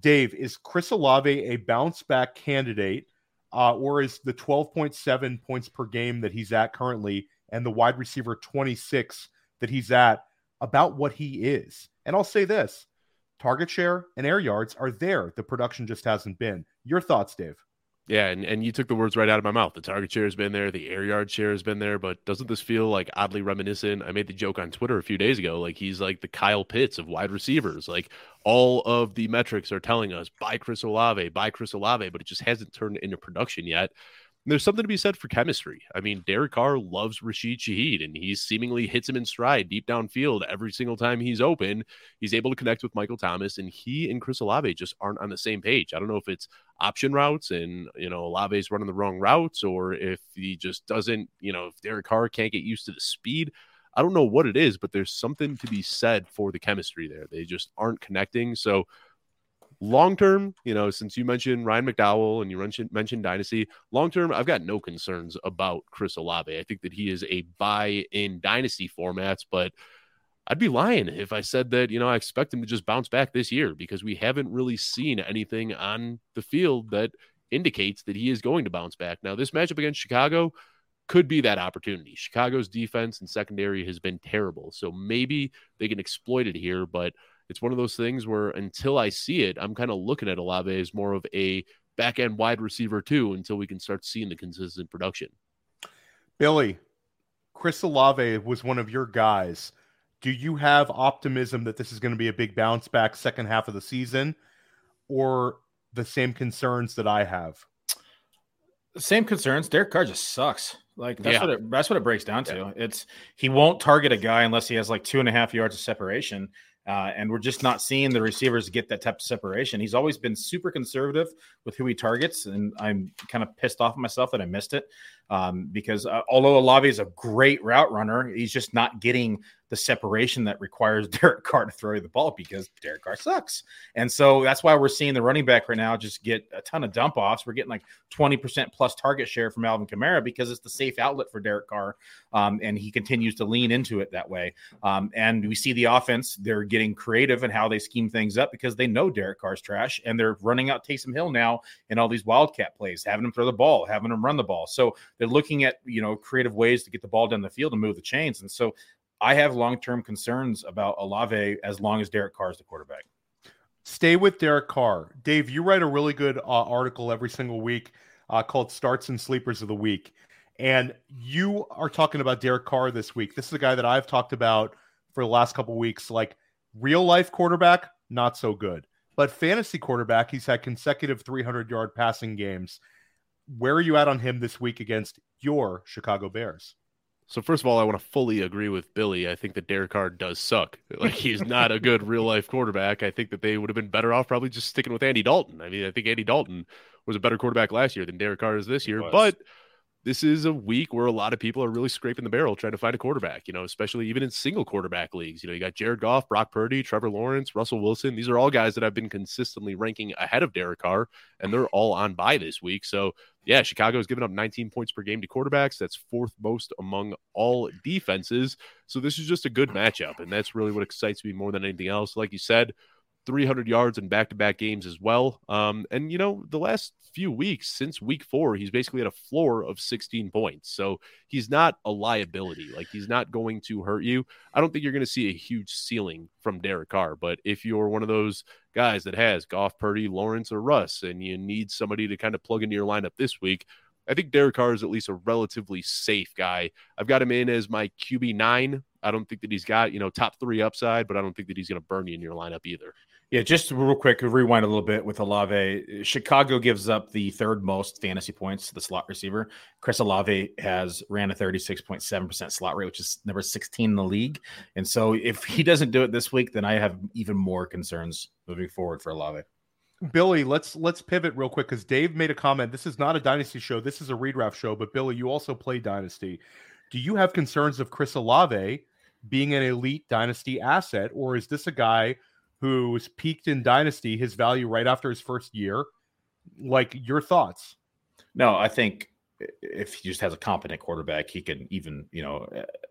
Dave, is Chris Olave a bounce back candidate, uh, or is the 12.7 points per game that he's at currently and the wide receiver 26 that he's at about what he is? And I'll say this target share and air yards are there. The production just hasn't been. Your thoughts, Dave? Yeah, and, and you took the words right out of my mouth. The target share has been there, the air yard share has been there, but doesn't this feel like oddly reminiscent? I made the joke on Twitter a few days ago, like he's like the Kyle Pitts of wide receivers. Like all of the metrics are telling us buy Chris Olave, buy Chris Olave, but it just hasn't turned into production yet there's something to be said for chemistry. I mean, Derek Carr loves Rashid Shaheed, and he seemingly hits him in stride deep downfield every single time he's open. He's able to connect with Michael Thomas, and he and Chris Olave just aren't on the same page. I don't know if it's option routes and you know Olave's running the wrong routes, or if he just doesn't, you know, if Derek Carr can't get used to the speed. I don't know what it is, but there's something to be said for the chemistry there. They just aren't connecting. So long term, you know, since you mentioned Ryan McDowell and you mentioned, mentioned Dynasty, long term, I've got no concerns about Chris Olave. I think that he is a buy in Dynasty formats, but I'd be lying if I said that, you know, I expect him to just bounce back this year because we haven't really seen anything on the field that indicates that he is going to bounce back. Now, this matchup against Chicago could be that opportunity. Chicago's defense and secondary has been terrible. So maybe they can exploit it here, but it's one of those things where until I see it, I'm kind of looking at Olave as more of a back end wide receiver too until we can start seeing the consistent production. Billy, Chris Olave was one of your guys. Do you have optimism that this is going to be a big bounce back second half of the season or the same concerns that I have? Same concerns. Derek Carr just sucks. Like that's yeah. what it, that's what it breaks down to. Yeah. It's he won't target a guy unless he has like two and a half yards of separation. Uh, and we're just not seeing the receivers get that type of separation. He's always been super conservative with who he targets, and I'm kind of pissed off at myself that I missed it um, because uh, although Olave is a great route runner, he's just not getting the separation that requires Derek Carr to throw the ball because Derek Carr sucks. And so that's why we're seeing the running back right now just get a ton of dump offs. We're getting like 20% plus target share from Alvin Kamara because it's the safe outlet for Derek Carr. Um, and he continues to lean into it that way. Um, and we see the offense, they're getting creative in how they scheme things up because they know Derek Carr's trash and they're running out Taysom Hill now in all these wildcat plays, having him throw the ball, having him run the ball. So they're looking at, you know, creative ways to get the ball down the field and move the chains. And so I have long term concerns about Olave as long as Derek Carr is the quarterback. Stay with Derek Carr. Dave, you write a really good uh, article every single week uh, called Starts and Sleepers of the Week. And you are talking about Derek Carr this week. This is a guy that I've talked about for the last couple weeks. Like real life quarterback, not so good. But fantasy quarterback, he's had consecutive 300 yard passing games. Where are you at on him this week against your Chicago Bears? So first of all, I want to fully agree with Billy. I think that Derek Carr does suck. Like he's not a good real life quarterback. I think that they would have been better off probably just sticking with Andy Dalton. I mean, I think Andy Dalton was a better quarterback last year than Derek Carr is this year. But this is a week where a lot of people are really scraping the barrel trying to find a quarterback, you know, especially even in single quarterback leagues. You know, you got Jared Goff, Brock Purdy, Trevor Lawrence, Russell Wilson. These are all guys that I've been consistently ranking ahead of Derek Carr, and they're all on by this week. So, yeah, Chicago's given up 19 points per game to quarterbacks. That's fourth most among all defenses. So, this is just a good matchup, and that's really what excites me more than anything else. Like you said, 300 yards in back to back games as well. Um, and, you know, the last few weeks since week four, he's basically at a floor of 16 points. So he's not a liability. Like he's not going to hurt you. I don't think you're going to see a huge ceiling from Derek Carr. But if you're one of those guys that has Goff, Purdy, Lawrence, or Russ, and you need somebody to kind of plug into your lineup this week, I think Derek Carr is at least a relatively safe guy. I've got him in as my QB nine. I don't think that he's got, you know, top three upside, but I don't think that he's going to burn you in your lineup either. Yeah, just real quick, rewind a little bit with Olave. Chicago gives up the third most fantasy points to the slot receiver. Chris Olave has ran a 36.7% slot rate, which is number 16 in the league. And so if he doesn't do it this week, then I have even more concerns moving forward for Olave. Billy, let's let's pivot real quick because Dave made a comment. This is not a dynasty show. This is a redraft show. But Billy, you also play dynasty. Do you have concerns of Chris Olave being an elite dynasty asset, or is this a guy – who's peaked in Dynasty, his value right after his first year. Like your thoughts? No, I think if he just has a competent quarterback, he can even, you know,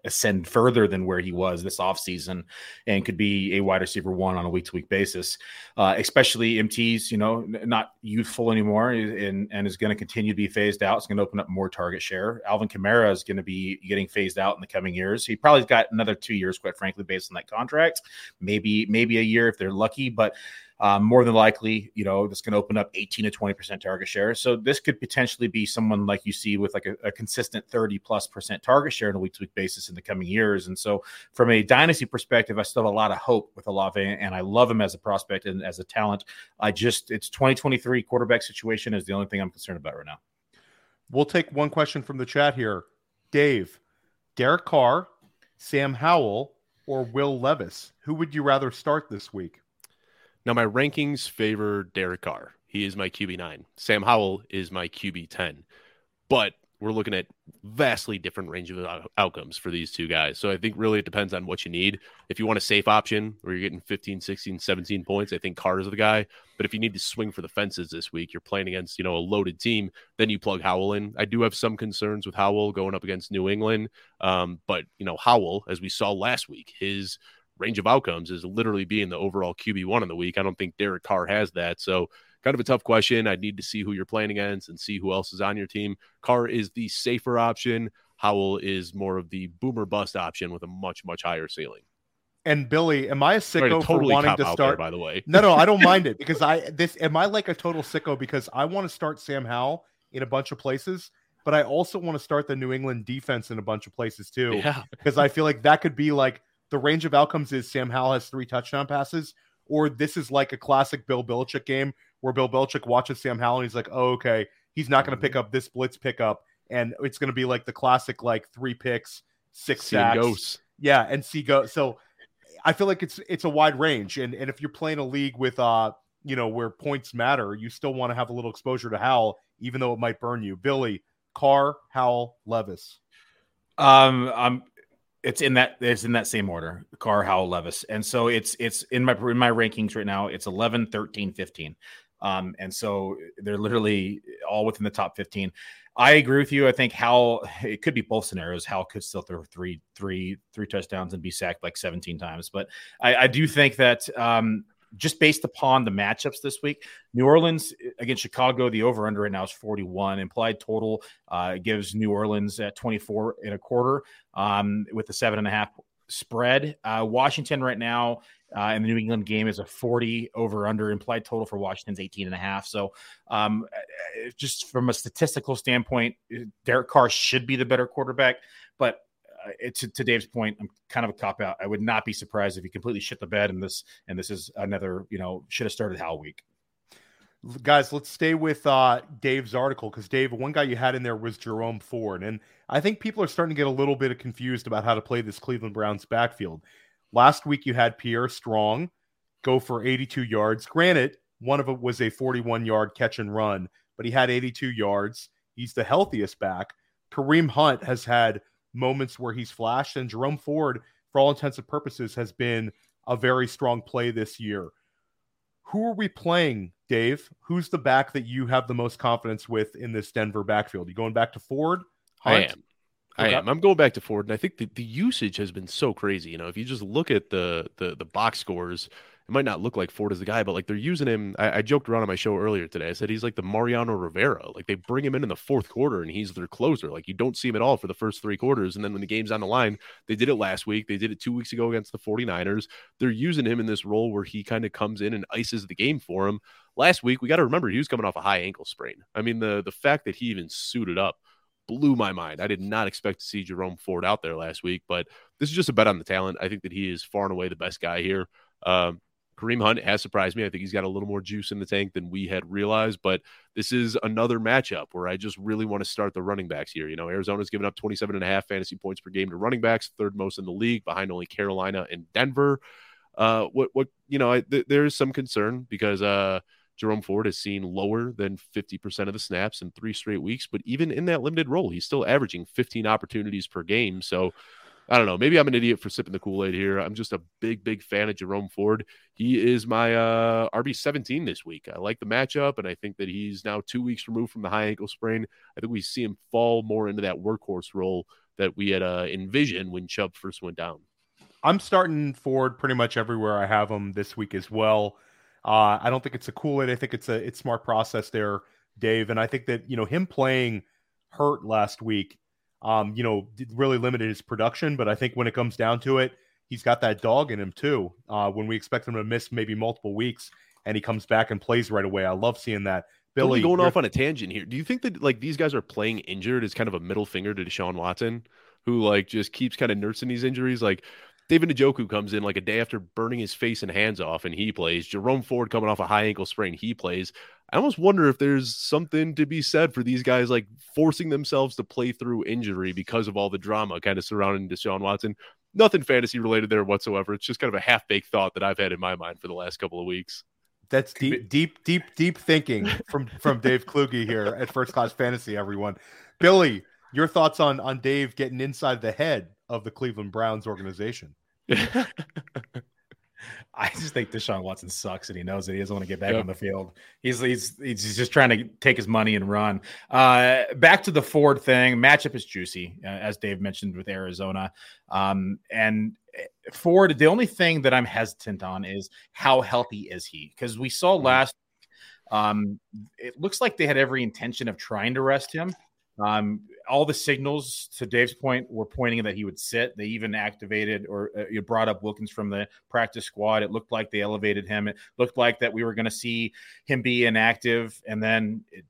ascend further than where he was this offseason and could be a wide receiver one on a week to week basis, uh, especially MT's, you know, not youthful anymore and, and is going to continue to be phased out. It's going to open up more target share. Alvin Kamara is going to be getting phased out in the coming years. He probably got another two years, quite frankly, based on that contract, maybe, maybe a year if they're lucky, but um, more than likely, you know, that's going to open up 18 to 20% target share. So this could potentially be someone like you see with like a, a consistent 30 plus percent target share on a week to week basis in the coming years. And so from a dynasty perspective, I still have a lot of hope with Olave and I love him as a prospect and as a talent. I just, it's 2023 quarterback situation is the only thing I'm concerned about right now. We'll take one question from the chat here. Dave, Derek Carr, Sam Howell, or Will Levis? Who would you rather start this week? Now, my rankings favor Derek Carr. He is my QB9. Sam Howell is my QB10. But we're looking at vastly different range of outcomes for these two guys. So I think really it depends on what you need. If you want a safe option where you're getting 15, 16, 17 points, I think Carr is the guy. But if you need to swing for the fences this week, you're playing against, you know, a loaded team, then you plug Howell in. I do have some concerns with Howell going up against New England. Um, but, you know, Howell, as we saw last week, his range of outcomes is literally being the overall QB1 in the week. I don't think Derek Carr has that. So, kind of a tough question. I'd need to see who you're playing against and see who else is on your team. Carr is the safer option. Howell is more of the boomer bust option with a much, much higher ceiling. And Billy, am I a sicko totally for wanting to start? There, by the way, no, no, I don't mind it because I this am I like a total sicko because I want to start Sam Howell in a bunch of places, but I also want to start the New England defense in a bunch of places too. Yeah, because I feel like that could be like the range of outcomes is Sam Howell has three touchdown passes, or this is like a classic Bill Belichick game where Bill Belichick watches Sam Howell and he's like, oh, okay, he's not going to pick up this blitz pickup. And it's going to be like the classic, like three picks, six see sacks. Yeah, and see go. So I feel like it's it's a wide range. And and if you're playing a league with uh, you know, where points matter, you still want to have a little exposure to Howell, even though it might burn you. Billy, Carr, Howell, Levis. Um, I'm it's in that it's in that same order Carr Howell Levis. And so it's it's in my in my rankings right now it's 11 13 15 um and so they're literally all within the top 15 I agree with you. I think Howell it could be both scenarios. Howell could still throw three three three touchdowns and be sacked like 17 times. But I, I do think that um just based upon the matchups this week, New Orleans against Chicago, the over under right now is 41. Implied total uh, gives New Orleans at 24 and a quarter um, with the seven and a half spread. Uh, Washington right now uh, in the New England game is a 40 over under implied total for Washington's 18 and a half. So um, just from a statistical standpoint, Derek Carr should be the better quarterback, but uh, to, to, Dave's point, I'm kind of a cop out. I would not be surprised if he completely shit the bed and this and this is another, you know, should have started Howell week. Guys, let's stay with uh, Dave's article because Dave, one guy you had in there was Jerome Ford, and I think people are starting to get a little bit confused about how to play this Cleveland Browns backfield. Last week you had Pierre Strong go for 82 yards. Granted, one of it was a 41 yard catch and run, but he had 82 yards. He's the healthiest back. Kareem Hunt has had moments where he's flashed, and Jerome Ford, for all intents and purposes, has been a very strong play this year. Who are we playing, Dave? Who's the back that you have the most confidence with in this Denver backfield? You going back to Ford? Hunt? I am. Okay. I am. I'm going back to Ford, and I think the, the usage has been so crazy. You know, if you just look at the the the box scores, it might not look like Ford is the guy, but like they're using him. I, I, joked around on my show earlier today. I said he's like the Mariano Rivera. Like they bring him in in the fourth quarter and he's their closer. Like you don't see him at all for the first three quarters. And then when the game's on the line, they did it last week. They did it two weeks ago against the 49ers. They're using him in this role where he kind of comes in and ices the game for him. Last week, we got to remember he was coming off a high ankle sprain. I mean, the the fact that he even suited up blew my mind. I did not expect to see Jerome Ford out there last week, but this is just a bet on the talent. I think that he is far and away the best guy here. Um, Kareem Hunt has surprised me. I think he's got a little more juice in the tank than we had realized, but this is another matchup where I just really want to start the running backs here. You know, Arizona's given up 27 and a half fantasy points per game to running backs, third most in the league behind only Carolina and Denver. Uh, what, what, you know, I, th- there is some concern because, uh, Jerome Ford has seen lower than 50% of the snaps in three straight weeks, but even in that limited role, he's still averaging 15 opportunities per game. So I don't know. Maybe I'm an idiot for sipping the Kool Aid here. I'm just a big, big fan of Jerome Ford. He is my uh, RB 17 this week. I like the matchup, and I think that he's now two weeks removed from the high ankle sprain. I think we see him fall more into that workhorse role that we had uh, envisioned when Chubb first went down. I'm starting Ford pretty much everywhere I have him this week as well. Uh, I don't think it's a Kool Aid. I think it's a it's smart process there, Dave. And I think that you know him playing hurt last week um, you know, really limited his production. But I think when it comes down to it, he's got that dog in him too. Uh, when we expect him to miss maybe multiple weeks and he comes back and plays right away, I love seeing that. Billy, going off on a tangent here. Do you think that like these guys are playing injured as kind of a middle finger to Deshaun Watson, who like just keeps kind of nursing these injuries? Like David Njoku comes in like a day after burning his face and hands off, and he plays. Jerome Ford coming off a high ankle sprain, he plays. I almost wonder if there's something to be said for these guys like forcing themselves to play through injury because of all the drama kind of surrounding Deshaun Watson. Nothing fantasy related there whatsoever. It's just kind of a half baked thought that I've had in my mind for the last couple of weeks. That's deep, deep, deep, deep thinking from from Dave Kluge here at First Class Fantasy. Everyone, Billy, your thoughts on on Dave getting inside the head of the Cleveland Browns organization? I just think Deshaun Watson sucks and he knows it. He doesn't want to get back yep. on the field. He's, he's he's just trying to take his money and run. Uh, back to the Ford thing. Matchup is juicy, uh, as Dave mentioned with Arizona. Um, and eh, Ford, the only thing that I'm hesitant on is how healthy is he? Because we saw mm. last. Um, it looks like they had every intention of trying to rest him. Um, all the signals, to Dave's point, were pointing that he would sit. They even activated or uh, brought up Wilkins from the practice squad. It looked like they elevated him. It looked like that we were going to see him be inactive, and then it,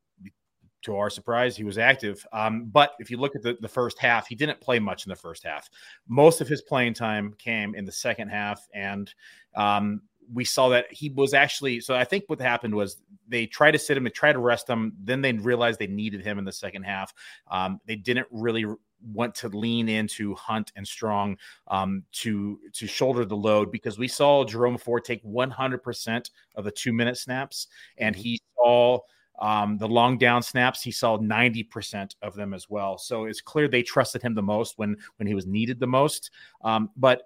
to our surprise, he was active. Um, but if you look at the, the first half, he didn't play much in the first half. Most of his playing time came in the second half, and um, we saw that he was actually so I think what happened was they tried to sit him, they tried to rest him, then they realized they needed him in the second half. Um, they didn't really want to lean into Hunt and Strong um, to to shoulder the load because we saw Jerome Ford take 100% of the two minute snaps, and mm-hmm. he saw um, the long down snaps. He saw 90% of them as well. So it's clear they trusted him the most when when he was needed the most. Um, but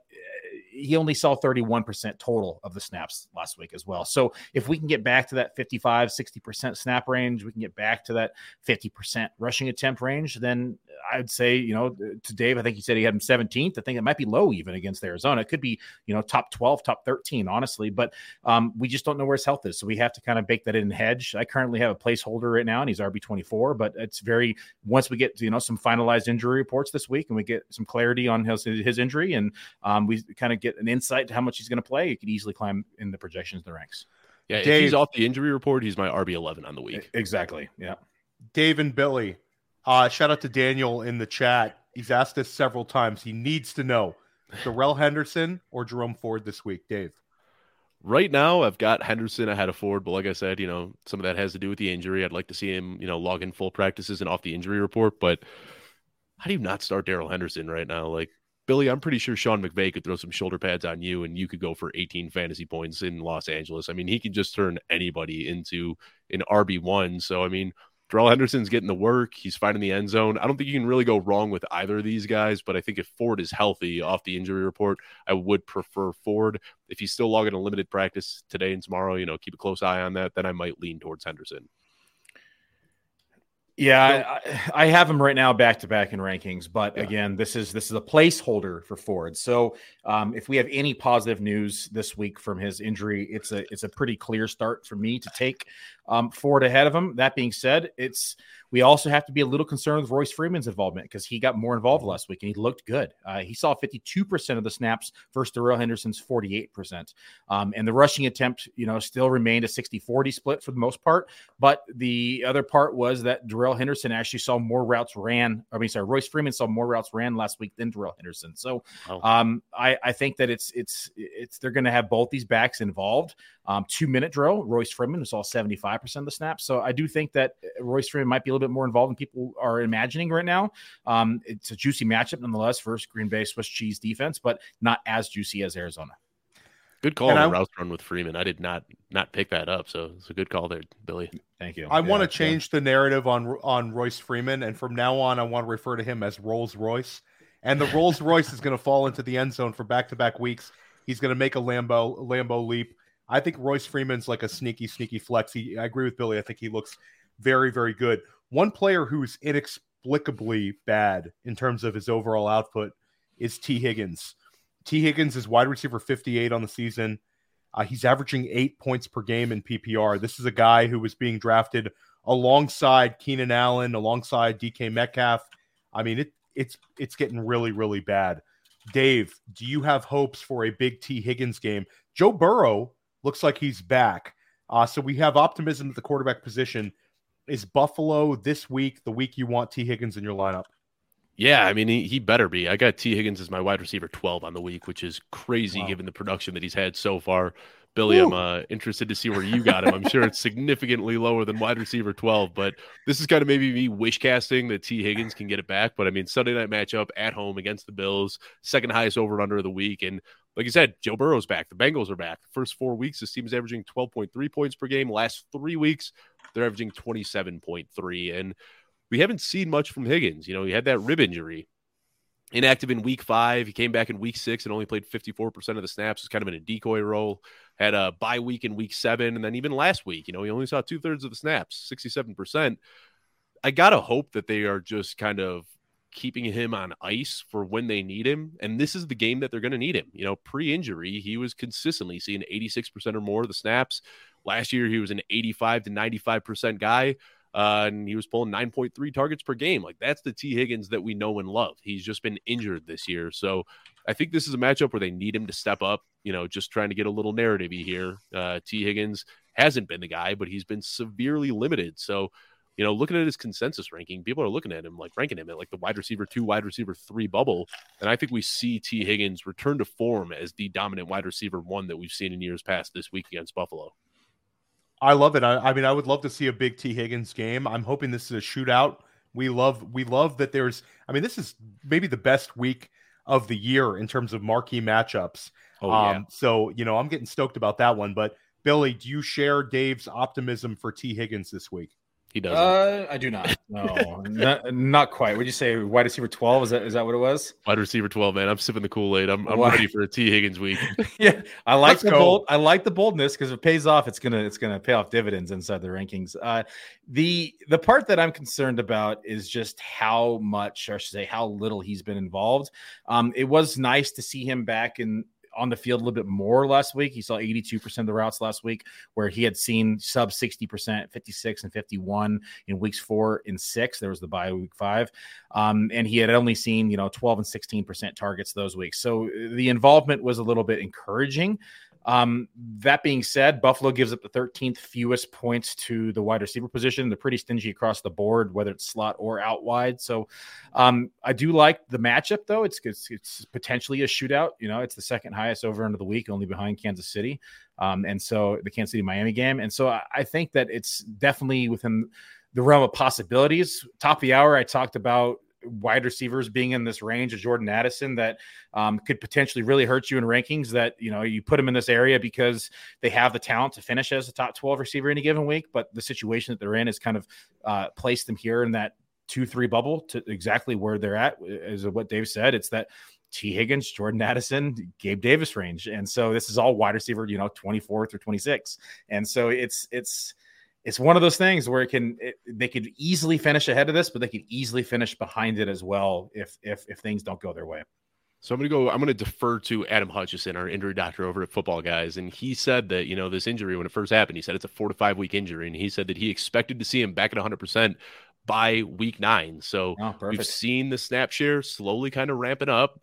he only saw 31% total of the snaps last week as well. So if we can get back to that 55, 60% snap range, we can get back to that 50% rushing attempt range, then I'd say, you know, to Dave, I think he said he had him 17th. I think it might be low even against Arizona. It could be, you know, top 12, top 13, honestly, but um, we just don't know where his health is. So we have to kind of bake that in hedge. I currently have a placeholder right now and he's RB24, but it's very, once we get, you know, some finalized injury reports this week and we get some clarity on his, his injury and um, we kind of get an insight to how much he's going to play, he could easily climb in the projections, the ranks. Yeah, Dave, if he's off the injury report, he's my RB eleven on the week. Exactly. Yeah. Dave and Billy, uh, shout out to Daniel in the chat. He's asked us several times. He needs to know Darrell Henderson or Jerome Ford this week, Dave. Right now, I've got Henderson ahead of Ford, but like I said, you know, some of that has to do with the injury. I'd like to see him, you know, log in full practices and off the injury report. But how do you not start Darrell Henderson right now? Like Billy, I'm pretty sure Sean McVay could throw some shoulder pads on you and you could go for 18 fantasy points in Los Angeles. I mean, he can just turn anybody into an RB1. So, I mean, Darrell Henderson's getting the work. He's finding the end zone. I don't think you can really go wrong with either of these guys, but I think if Ford is healthy off the injury report, I would prefer Ford. If he's still logging a limited practice today and tomorrow, you know, keep a close eye on that, then I might lean towards Henderson. Yeah, I, I, have him right now back to back in rankings, but yeah. again, this is this is a placeholder for Ford. So um, if we have any positive news this week from his injury, it's a it's a pretty clear start for me to take um, Ford ahead of him. That being said, it's we also have to be a little concerned with Royce Freeman's involvement because he got more involved last week and he looked good. Uh, he saw 52% of the snaps versus Darrell Henderson's 48%. Um, and the rushing attempt, you know, still remained a 60 40 split for the most part. But the other part was that Darrell Henderson actually saw more routes ran. I mean, sorry, Royce Freeman saw more routes ran last week than Darrell Henderson. So oh. um, I, I think that it's, it's, it's, they're going to have both these backs involved. Um, two minute drill, Royce Freeman was all 75% of the snaps. So I do think that Royce Freeman might be a little bit more involved than people are imagining right now. Um, it's a juicy matchup nonetheless versus Green Bay Swiss cheese defense, but not as juicy as Arizona. Good call on the route run with Freeman. I did not not pick that up, so it's a good call there, Billy. Thank you. I yeah, want to change yeah. the narrative on on Royce Freeman, and from now on, I want to refer to him as Rolls Royce. And the Rolls Royce is going to fall into the end zone for back to back weeks. He's going to make a Lambo Lambo leap. I think Royce Freeman's like a sneaky, sneaky flex. He, I agree with Billy. I think he looks very, very good. One player who's inexplicably bad in terms of his overall output is Tee Higgins. Tee Higgins is wide receiver 58 on the season. Uh, he's averaging eight points per game in PPR. This is a guy who was being drafted alongside Keenan Allen, alongside DK Metcalf. I mean, it, it's it's getting really, really bad. Dave, do you have hopes for a big Tee Higgins game? Joe Burrow looks like he's back. Uh, so we have optimism at the quarterback position. Is Buffalo this week the week you want Tee Higgins in your lineup? Yeah, I mean he, he better be. I got Tee Higgins as my wide receiver 12 on the week, which is crazy wow. given the production that he's had so far. Billy, Ooh. I'm uh, interested to see where you got him. I'm sure it's significantly lower than wide receiver 12, but this is kind of maybe me wish casting that Tee Higgins can get it back. But I mean, Sunday night matchup at home against the Bills, second highest over and under of the week. And like you said, Joe Burrow's back. The Bengals are back. The first four weeks, this team is averaging 12.3 points per game. Last three weeks, they're averaging 27.3. And we haven't seen much from Higgins. You know, he had that rib injury. Inactive in week five. He came back in week six and only played 54% of the snaps. Was kind of in a decoy role. Had a bye week in week seven. And then even last week, you know, he only saw two thirds of the snaps, 67%. I got to hope that they are just kind of keeping him on ice for when they need him. And this is the game that they're going to need him. You know, pre injury, he was consistently seeing 86% or more of the snaps. Last year, he was an 85 to 95% guy. Uh, and he was pulling 9.3 targets per game. Like that's the Tee Higgins that we know and love. He's just been injured this year. So I think this is a matchup where they need him to step up, you know, just trying to get a little narrative here. Uh, Tee Higgins hasn't been the guy, but he's been severely limited. So you know, looking at his consensus ranking, people are looking at him like ranking him at like the wide receiver two, wide receiver three bubble. And I think we see Tee Higgins return to form as the dominant wide receiver one that we've seen in years past this week against Buffalo. I love it. I, I mean, I would love to see a big Tee Higgins game. I'm hoping this is a shootout. We love we love that there's I mean, this is maybe the best week of the year in terms of marquee matchups. Oh, yeah. Um, so you know, I'm getting stoked about that one. But Billy, do you share Dave's optimism for Tee Higgins this week? He doesn't. Uh, I do not. No, not, not quite. Would you say wide receiver twelve? Is that is that what it was? Wide receiver twelve, man. I'm sipping the Kool Aid. I'm, I'm ready for a Tee Higgins week. yeah, I like Let's the go. bold. I like the boldness because if it pays off. It's gonna it's gonna pay off dividends inside the rankings. Uh, the the part that I'm concerned about is just how much, or I should say, how little he's been involved. Um, it was nice to see him back in on the field a little bit more last week. He saw 82% of the routes last week, where he had seen sub 60%, 56 and 51 in weeks four and six. There was the bye week five. Um, and he had only seen, you know, 12 and 16% targets those weeks. So the involvement was a little bit encouraging. Um, that being said, Buffalo gives up the 13th fewest points to the wide receiver position. They're pretty stingy across the board, whether it's slot or out wide. So um, I do like the matchup, though. It's, it's, it's potentially a shootout. You know, it's the second highest over under the week, only behind Kansas City. Um, and so the Kansas City Miami game. And so I, I think that it's definitely within the realm of possibilities. Top of the hour, I talked about wide receivers being in this range of Jordan Addison that um, could potentially really hurt you in rankings. That you know you put them in this area because they have the talent to finish as a top twelve receiver in a given week, but the situation that they're in is kind of uh, placed them here in that two three bubble to exactly where they're at. Is what Dave said. It's that Tee Higgins, Jordan Addison, Gabe Davis range, and so this is all wide receiver, you know, twenty fourth or twenty six, and so it's it's it's one of those things where it can it, they could easily finish ahead of this, but they could easily finish behind it as well if if if things don't go their way. So I'm going to go. I'm going to defer to Adam Hutchison, our injury doctor over at Football Guys, and he said that you know this injury when it first happened, he said it's a four to five week injury, and he said that he expected to see him back at 100 percent by week nine. So oh, we've seen the snap share slowly kind of ramping up.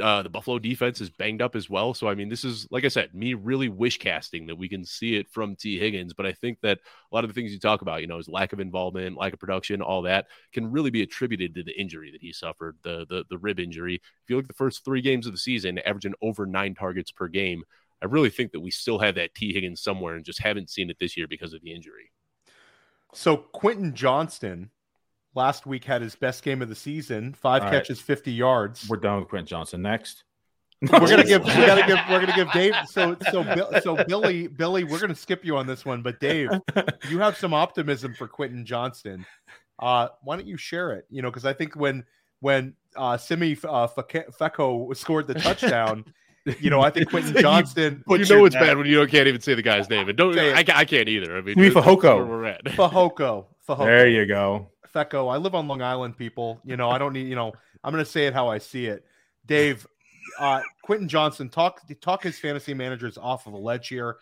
Uh, the Buffalo defense is banged up as well. So, I mean, this is, like I said, me really wish casting that we can see it from Tee Higgins. But I think that a lot of the things you talk about, you know, his lack of involvement, lack of production, all that can really be attributed to the injury that he suffered, the, the, the rib injury. If you look at the first three games of the season, averaging over nine targets per game, I really think that we still have that Tee Higgins somewhere and just haven't seen it this year because of the injury. So, Quentin Johnston last week had his best game of the season, five All catches, right. 50 yards. We're done with Quentin Johnston. Next. we're gonna give we gotta give we're gonna give Dave so so so Billy Billy we're gonna skip you on this one but Dave you have some optimism for Quentin Johnston uh why don't you share it? You know because I think when when uh Simi uh, Fecco scored the touchdown you know I think Quentin Johnston you, you know it's bad when you don't can't even say the guy's name and don't I, I, can't either. I mean Fehoko we're at. Fehoko Fehoko there you go Fecco. I live on Long Island, people. You know, I don't need, you know, I'm going to say it how I see it. Dave, uh, Quentin Johnston, talk talk his fantasy managers off of a ledge here.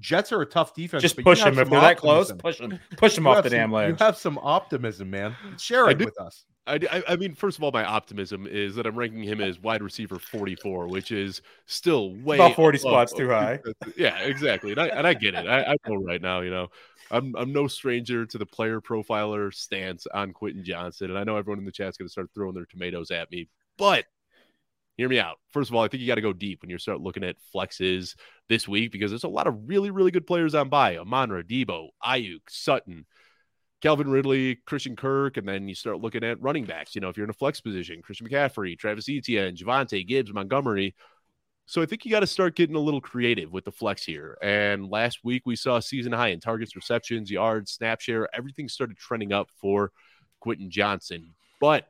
Jets are a tough defense. Just push them if they're that close. Push them, push them off the some, damn ledge. You have some optimism, man. Share it with us. I, I, mean, first of all, my optimism is that I'm ranking him as wide receiver 44, which is still way about 40 spots too high. Yeah, exactly. And I, and I get it. I, I know right now, you know, I'm I'm no stranger to the player profiler stance on Quentin Johnston, and I know everyone in the chat's going to start throwing their tomatoes at me. But hear me out. First of all, I think you got to go deep when you start looking at flexes this week because there's a lot of really really good players on by Amon-Ra, Deebo, Aiyuk, Sutton. Calvin Ridley, Christian Kirk, and then you start looking at running backs. You know, if you're in a flex position, Christian McCaffrey, Travis Etienne, Javonte, Gibbs, Montgomery, so I think you got to start getting a little creative with the flex here. And last week we saw season high in targets, receptions, yards, snap share. Everything started trending up for Quentin Johnston. But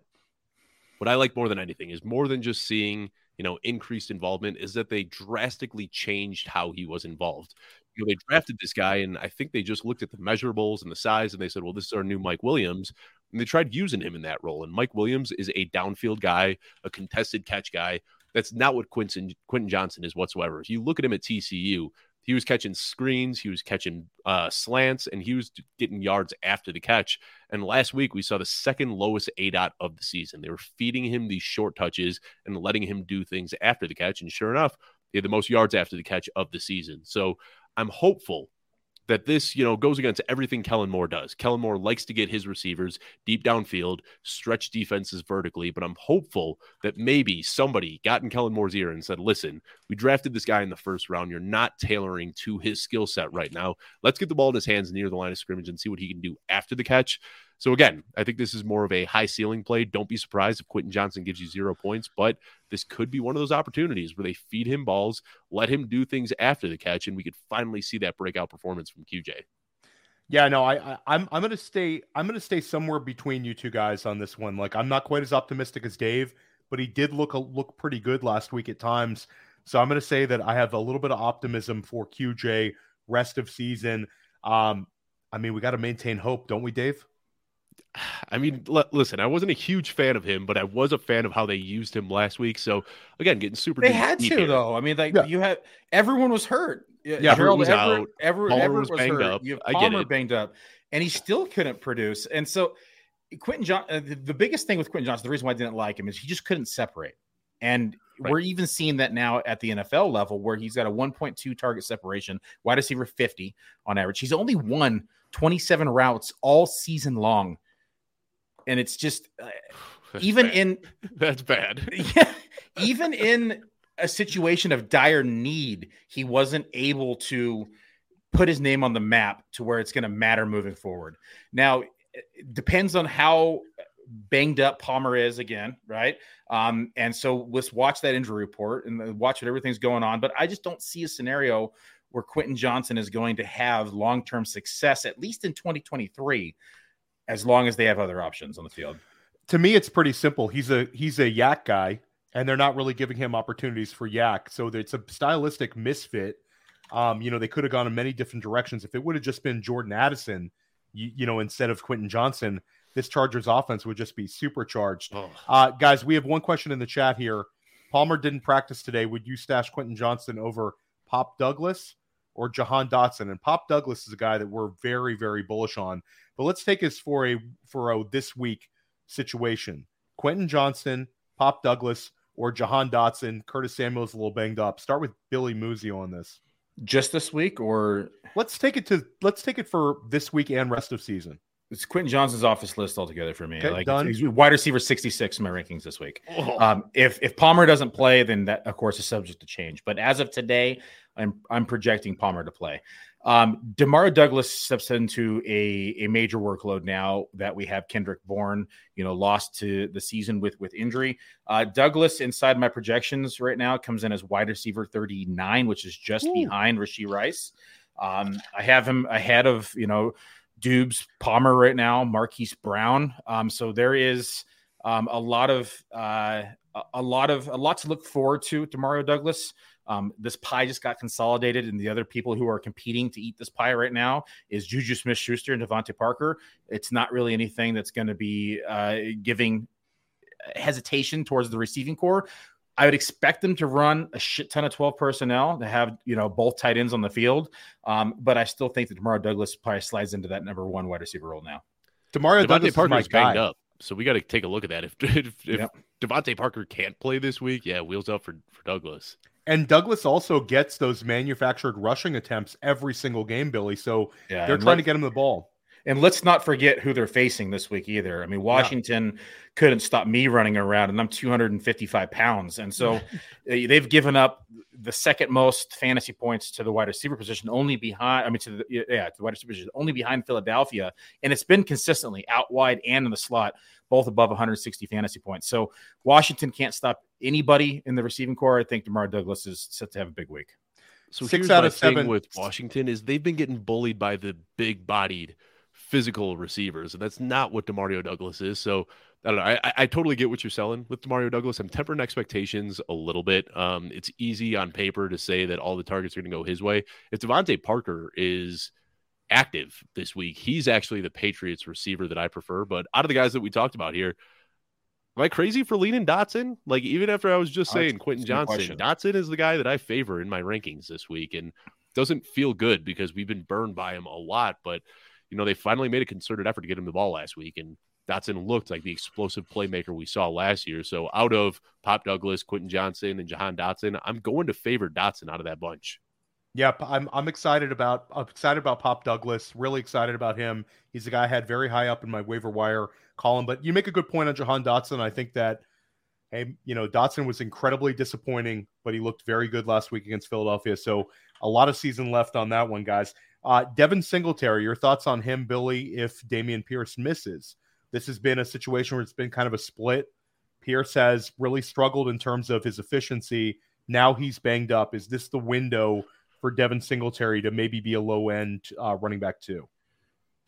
what I like more than anything is more than just seeing you know increased involvement is that they drastically changed how he was involved. You know, they drafted this guy, and I think they just looked at the measurables and the size, and they said, "Well, this is our new Mike Williams." And they tried using him in that role. And Mike Williams is a downfield guy, a contested catch guy that's not what Quentin Johnston is whatsoever. If you look at him at TCU, he was catching screens, he was catching uh, slants, and he was getting yards after the catch. And last week we saw the second lowest aDOT of the season. They were feeding him these short touches and letting him do things after the catch. And sure enough, he had the most yards after the catch of the season. So I'm hopeful that this, you know, goes against everything Kellen Moore does. Kellen Moore likes to get his receivers deep downfield, stretch defenses vertically, but I'm hopeful that maybe somebody got in Kellen Moore's ear and said, listen, we drafted this guy in the first round. You're not tailoring to his skill set right now. Let's get the ball in his hands near the line of scrimmage and see what he can do after the catch. So again, I think this is more of a high ceiling play. Don't be surprised if Quentin Johnston gives you zero points, but this could be one of those opportunities where they feed him balls, let him do things after the catch, and we could finally see that breakout performance from QJ. Yeah, no, I, I I'm I'm gonna stay I'm gonna stay somewhere between you two guys on this one. Like I'm not quite as optimistic as Dave, but he did look a, look pretty good last week at times. So I'm gonna say that I have a little bit of optimism for QJ rest of season. Um, I mean, we got to maintain hope, don't we, Dave? I mean, l- listen, I wasn't a huge fan of him, but I was a fan of how they used him last week. So again, getting super. They had to here. though. I mean, like yeah. you had everyone was hurt. Yeah, Gerald was Everett, out. Everett, Everett was, was banged hurt. up. You have Palmer banged up, and he still couldn't produce. And so, Quentin John, uh, the, the biggest thing with Quentin Johnston, the reason why I didn't like him is he just couldn't separate. And right. we're even seeing that now at the NFL level, where he's got a 1.2 target separation, wide receiver 50 on average. He's only won 27 routes all season long and it's just uh, even bad. in that's bad. Yeah, even in a situation of dire need, he wasn't able to put his name on the map to where it's going to matter moving forward. Now, it depends on how banged up Palmer is again, right? Um, and so let's watch that injury report and watch what everything's going on. But I just don't see a scenario where Quentin Johnston is going to have long term success, at least in 2023, as long as they have other options on the field. To me, it's pretty simple. He's a he's a YAC guy, and they're not really giving him opportunities for YAC, so it's a stylistic misfit. Um, you know, they could have gone in many different directions. If it would have just been Jordan Addison, you, you know, instead of Quentin Johnston, this Chargers offense would just be supercharged. Oh. Uh, guys, we have one question in the chat here. Palmer didn't practice today. Would you stash Quentin Johnston over Pop Douglas or Jahan Dotson? And Pop Douglas is a guy that we're very, very bullish on. But let's take us for a for a this week situation. Quentin Johnston, Pop Douglas, or Jahan Dotson. Curtis Samuel's a little banged up. Start with Billy Muzio on this. Just this week, or let's take it to let's take it for this week and rest of season. It's Quentin Johnston's office list altogether for me. Okay, like done. He's wide receiver 66 in my rankings this week. Oh. Um, if if Palmer doesn't play, then that of course is subject to change. But as of today, I'm I'm projecting Palmer to play. Um, Demario Douglas steps into a, a major workload now that we have Kendrick Bourne, you know, lost to the season with with injury. Uh, Douglas inside my projections right now comes in as wide receiver 39, which is just Ooh. behind Rashee Rice. Um, I have him ahead of you know Dubes, Palmer right now, Marquise Brown. Um, so there is um, a lot of uh, a lot of a lot to look forward to to Mario Douglas. Um, this pie just got consolidated, and the other people who are competing to eat this pie right now is Juju Smith Schuster and DeVante Parker. It's not really anything that's going to be uh, giving hesitation towards the receiving corps. I would expect them to run a shit ton of 12 personnel to have, you know, both tight ends on the field. Um, but I still think that Demario Douglas probably slides into that number one wide receiver role now. Demario Douglas Parker is banged up. So we got to take a look at that. If if, if yep. DeVante Parker can't play this week, yeah, wheels up for, for Douglas. And Douglas also gets those manufactured rushing attempts every single game, Billy. So yeah, they're trying to get him the ball. And let's not forget who they're facing this week either. I mean, Washington yeah. couldn't stop me running around, and I'm 255 pounds. And so they've given up the second most fantasy points to the wide receiver position, only behind, I mean, to the, yeah, the wide receiver position, only behind Philadelphia. And it's been consistently out wide and in the slot, both above 160 fantasy points. So Washington can't stop anybody in the receiving corps. I think Demario Douglas is set to have a big week. So six out of seven with Washington is they've been getting bullied by the big bodied physical receivers, and that's not what Demario Douglas is. So I don't know. I, I totally get what you're selling with Demario Douglas. I'm tempering expectations a little bit. Um, it's easy on paper to say that all the targets are going to go his way. If DeVante Parker is active this week, he's actually the Patriots receiver that I prefer. But out of the guys that we talked about here, am I crazy for leaning Dotson? Like even after I was just saying Quentin Johnston, Dotson is the guy that I favor in my rankings this week, and doesn't feel good because we've been burned by him a lot, but you know, they finally made a concerted effort to get him the ball last week. And Dotson looked like the explosive playmaker we saw last year. So out of Pop Douglas, Quentin Johnston, and Jahan Dotson, I'm going to favor Dotson out of that bunch. Yep, I'm I'm excited about I'm excited about Pop Douglas. Really excited about him. He's a guy I had very high up in my waiver wire column. But you make a good point on Jahan Dotson. I think that hey, you know, Dotson was incredibly disappointing, but he looked very good last week against Philadelphia. So a lot of season left on that one, guys. Uh, Devin Singletary, your thoughts on him, Billy, if Dameon Pierce misses? This has been a situation where it's been kind of a split. Pierce has really struggled in terms of his efficiency. Now he's banged up. Is this the window for Devin Singletary to maybe be a low end uh, running back too?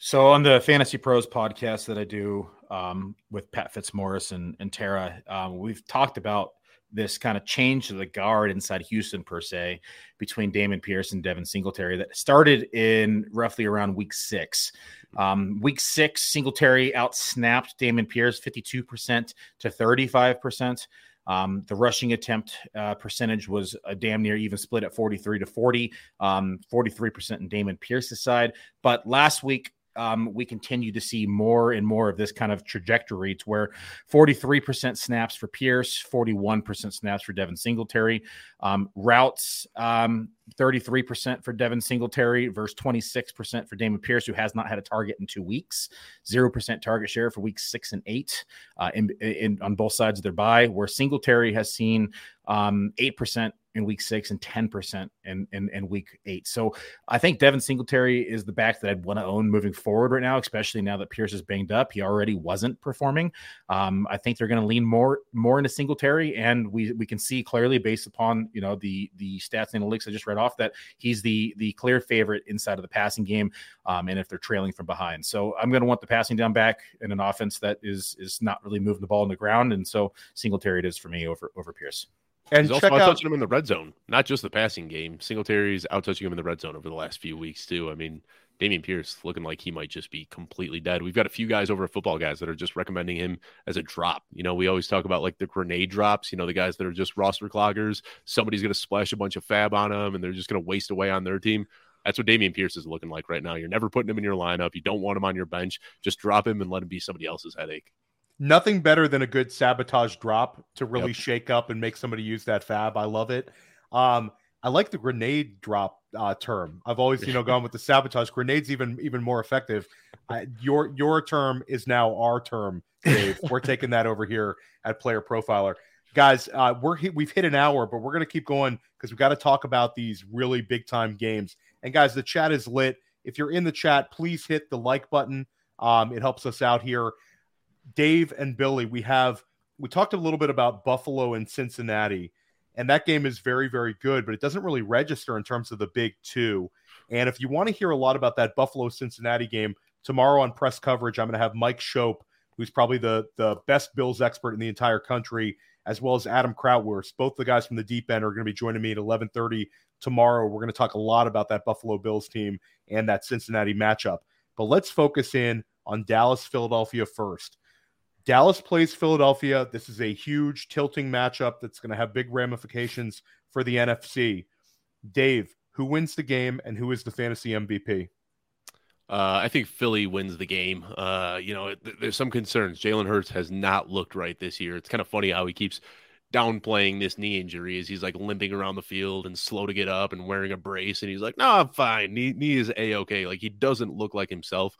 So on the Fantasy Pros podcast that I do um, with Pat Fitzmaurice and, and Tara, um, we've talked about this kind of change to the guard inside Houston per se between Dameon Pierce and Devin Singletary that started in roughly around week six. Um, week six, Singletary outsnapped Dameon Pierce 52% to 35%. Um, the rushing attempt uh, percentage was a damn near even split at 43 to 40, um, 43% in Dameon Pierce's side. But last week, um, we continue to see more and more of this kind of trajectory to where 43% snaps for Pierce, 41% snaps for Devin Singletary. Um, routes, um, 33% for Devin Singletary versus 26% for Dameon Pierce, who has not had a target in two weeks. 0% target share for weeks six and eight uh, in, in, on both sides of their bye, where Singletary has seen um, 8% in week six and 10% in, in, in week eight. So I think Devin Singletary is the back that I'd want to own moving forward right now, especially now that Pierce is banged up. He already wasn't performing. Um, I think they're going to lean more more into Singletary, and we we can see clearly based upon you know the the stats and analytics I just read off that he's the the clear favorite inside of the passing game, um, and if they're trailing from behind. So I'm going to want the passing down back in an offense that is is not really moving the ball on the ground, and so Singletary it is for me over over Pierce. And He's also out touching him in the red zone, not just the passing game. Singletary's out touching him in the red zone over the last few weeks too. I mean, Dameon Pierce looking like he might just be completely dead. We've got a few guys over at Football Guys that are just recommending him as a drop. You know, we always talk about like the grenade drops. You know, the guys that are just roster cloggers. Somebody's going to splash a bunch of fab on them, and they're just going to waste away on their team. That's what Dameon Pierce is looking like right now. You're never putting him in your lineup. You don't want him on your bench. Just drop him and let him be somebody else's headache nothing better than a good sabotage drop to really yep. shake up and make somebody use that fab. I love it. Um, I like the grenade drop uh, term. I've always, you know, gone with the sabotage. Grenades even even more effective. Uh, your your term is now our term, Dave. we're taking that over here at Player Profiler, guys. Uh, we're we've hit an hour, but we're gonna keep going because we got to talk about these really big time games. And guys, the chat is lit. If you're in the chat, please hit the like button. Um, it helps us out here. Dave and Billy, we have we talked a little bit about Buffalo and Cincinnati, and that game is very, very good, but it doesn't really register in terms of the big two. And if you want to hear a lot about that Buffalo Cincinnati game tomorrow on press coverage, I'm going to have Mike Schopp, who's probably the the best Bills expert in the entire country, as well as Adam Krautwurst. Both the guys from the deep end are going to be joining me at 11:30 tomorrow. We're going to talk a lot about that Buffalo Bills team and that Cincinnati matchup. But let's focus in on Dallas Philadelphia first. Dallas plays Philadelphia. This is a huge tilting matchup that's going to have big ramifications for the NFC. Dave, who wins the game and who is the fantasy MVP? Uh, I think Philly wins the game. Uh, you know, th- there's some concerns. Jalen Hurts has not looked right this year. It's kind of funny how he keeps downplaying this knee injury as he's like limping around the field and slow to get up and wearing a brace. And he's like, no, I'm fine. Knee, knee is a okay. Like he doesn't look like himself.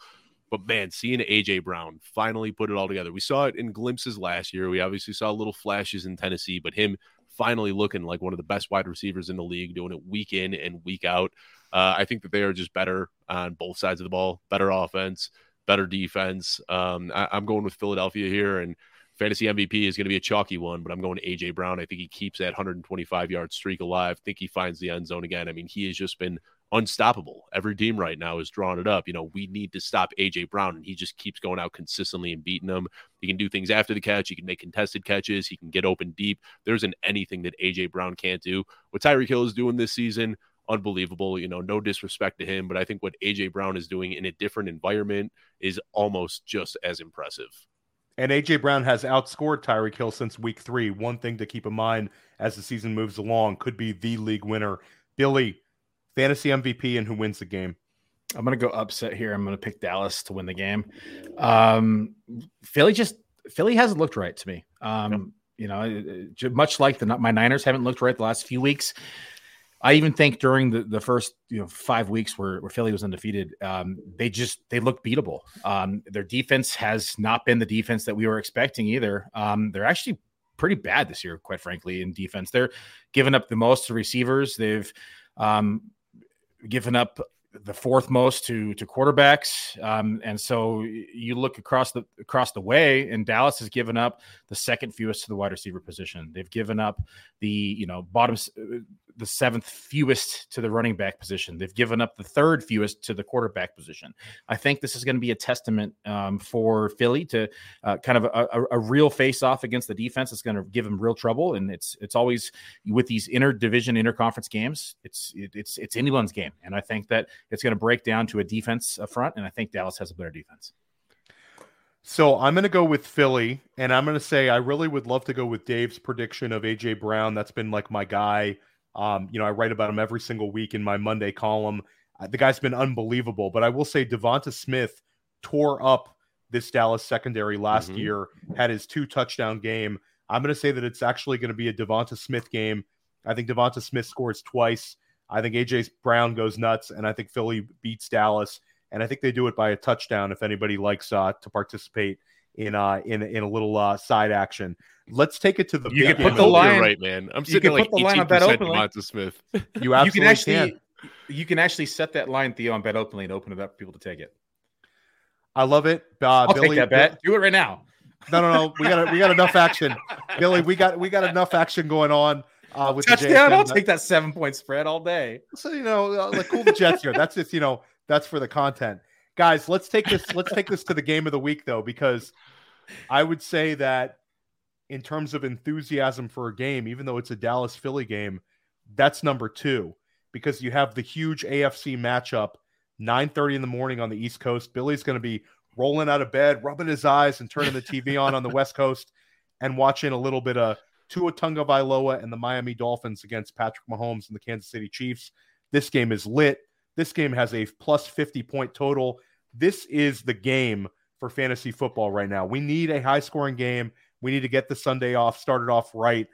But man, seeing AJ Brown finally put it all together. We saw it in glimpses last year. We obviously saw little flashes in Tennessee, but him finally looking like one of the best wide receivers in the league, doing it week in and week out. Uh, I think that they are just better on both sides of the ball, better offense, better defense. Um, I, am going with Philadelphia here, and fantasy MVP is going to be a chalky one, but I'm going AJ Brown. I think he keeps that 125 yard streak alive. I think he finds the end zone again. I mean, he has just been unstoppable. Every team right now is drawing it up. You know, we need to stop AJ Brown, and he just keeps going out consistently and beating them. He can do things after the catch. He can make contested catches. He can get open deep. There isn't anything that AJ Brown can't do. What Tyreek Hill is doing this season, unbelievable. You know, no disrespect to him, but I think what AJ Brown is doing in a different environment is almost just as impressive. And AJ Brown has outscored Tyreek Hill since week three. One thing to keep in mind as the season moves along could be the league winner. Billy, fantasy MVP and who wins the game. I'm going to go upset here. I'm going to pick Dallas to win the game. Um, Philly just Philly hasn't looked right to me. Um, You know, much like the my Niners haven't looked right the last few weeks. I even think during the, the first you know five weeks where, where Philly was undefeated, um, they just they looked beatable. Um, their defense has not been the defense that we were expecting either. Um, they're actually pretty bad this year, quite frankly, in defense. They're giving up the most to receivers. They've um, given up the fourth most to to quarterbacks, um, and so you look across the across the way, and Dallas has given up the second fewest to the wide receiver position. They've given up the you know bottom the seventh fewest to the running back position. They've given up the third fewest to the quarterback position. I think this is going to be a testament um, for Philly to uh, kind of a, a, a real face off against the defense. It's going to give them real trouble, and it's it's always with these inter division, interconference games. It's it, it's it's anyone's game, and I think that it's going to break down to a defense front, and I think Dallas has a better defense. So I'm going to go with Philly, and I'm going to say I really would love to go with Dave's prediction of AJ Brown. That's been like my guy um, you know, I write about him every single week in my Monday column. Uh, the guy's been unbelievable, but I will say Devonta Smith tore up this Dallas secondary last mm-hmm. year, had his two touchdown game. I'm going to say that it's actually going to be a Devonta Smith game. I think Devonta Smith scores twice. I think AJ Brown goes nuts, and I think Philly beats Dallas. And I think they do it by a touchdown if anybody likes uh, to participate in uh in in a little uh side action. Let's take it to the. You can put the line right, man. I'm sitting like eighteen percent Devonta Smith. You absolutely you can actually can. you can actually set that line Theo on BetOpenly and open it up for people to take it. I love it, uh, I'll Billy. Take that bet. Do it right now. No, no, no. We got we got enough action, Billy. We got we got enough action going on. Uh, with touchdown, I'll take that seven point spread all day. So you know, uh, like cool the Jets here. That's just you know that's for the content, guys. Let's take this. Let's take this to the game of the week though, because I would say that in terms of enthusiasm for a game, even though it's a Dallas Philly game, that's number two because you have the huge AFC matchup, 9:30 in the morning on the East Coast. Billy's going to be rolling out of bed, rubbing his eyes, and turning the TV on on the West Coast, and watching a little bit of Tua Tagovailoa and the Miami Dolphins against Patrick Mahomes and the Kansas City Chiefs. This game is lit. This game has a plus 50 point total. This is the game for fantasy football right now. We need a high scoring game. We need to get the Sunday off, started off right.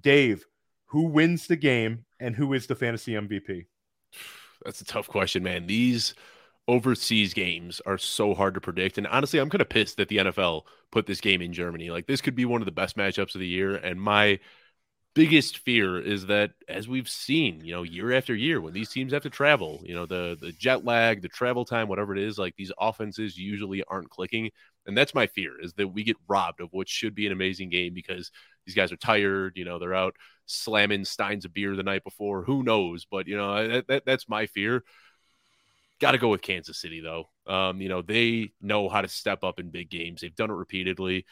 Dave, who wins the game and who is the fantasy MVP? That's a tough question, man. These overseas games are so hard to predict. And honestly, I'm kind of pissed that the NFL put this game in Germany. Like, this could be one of the best matchups of the year. And my biggest fear is that as we've seen, you know, year after year, when these teams have to travel, you know, the the jet lag, the travel time, whatever it is, like these offenses usually aren't clicking. And that's my fear is that we get robbed of what should be an amazing game because these guys are tired, you know, they're out slamming steins of beer the night before. Who knows? But you know, that, that that's my fear. Got to go with Kansas City though. Um, you know, they know how to step up in big games. They've done it repeatedly.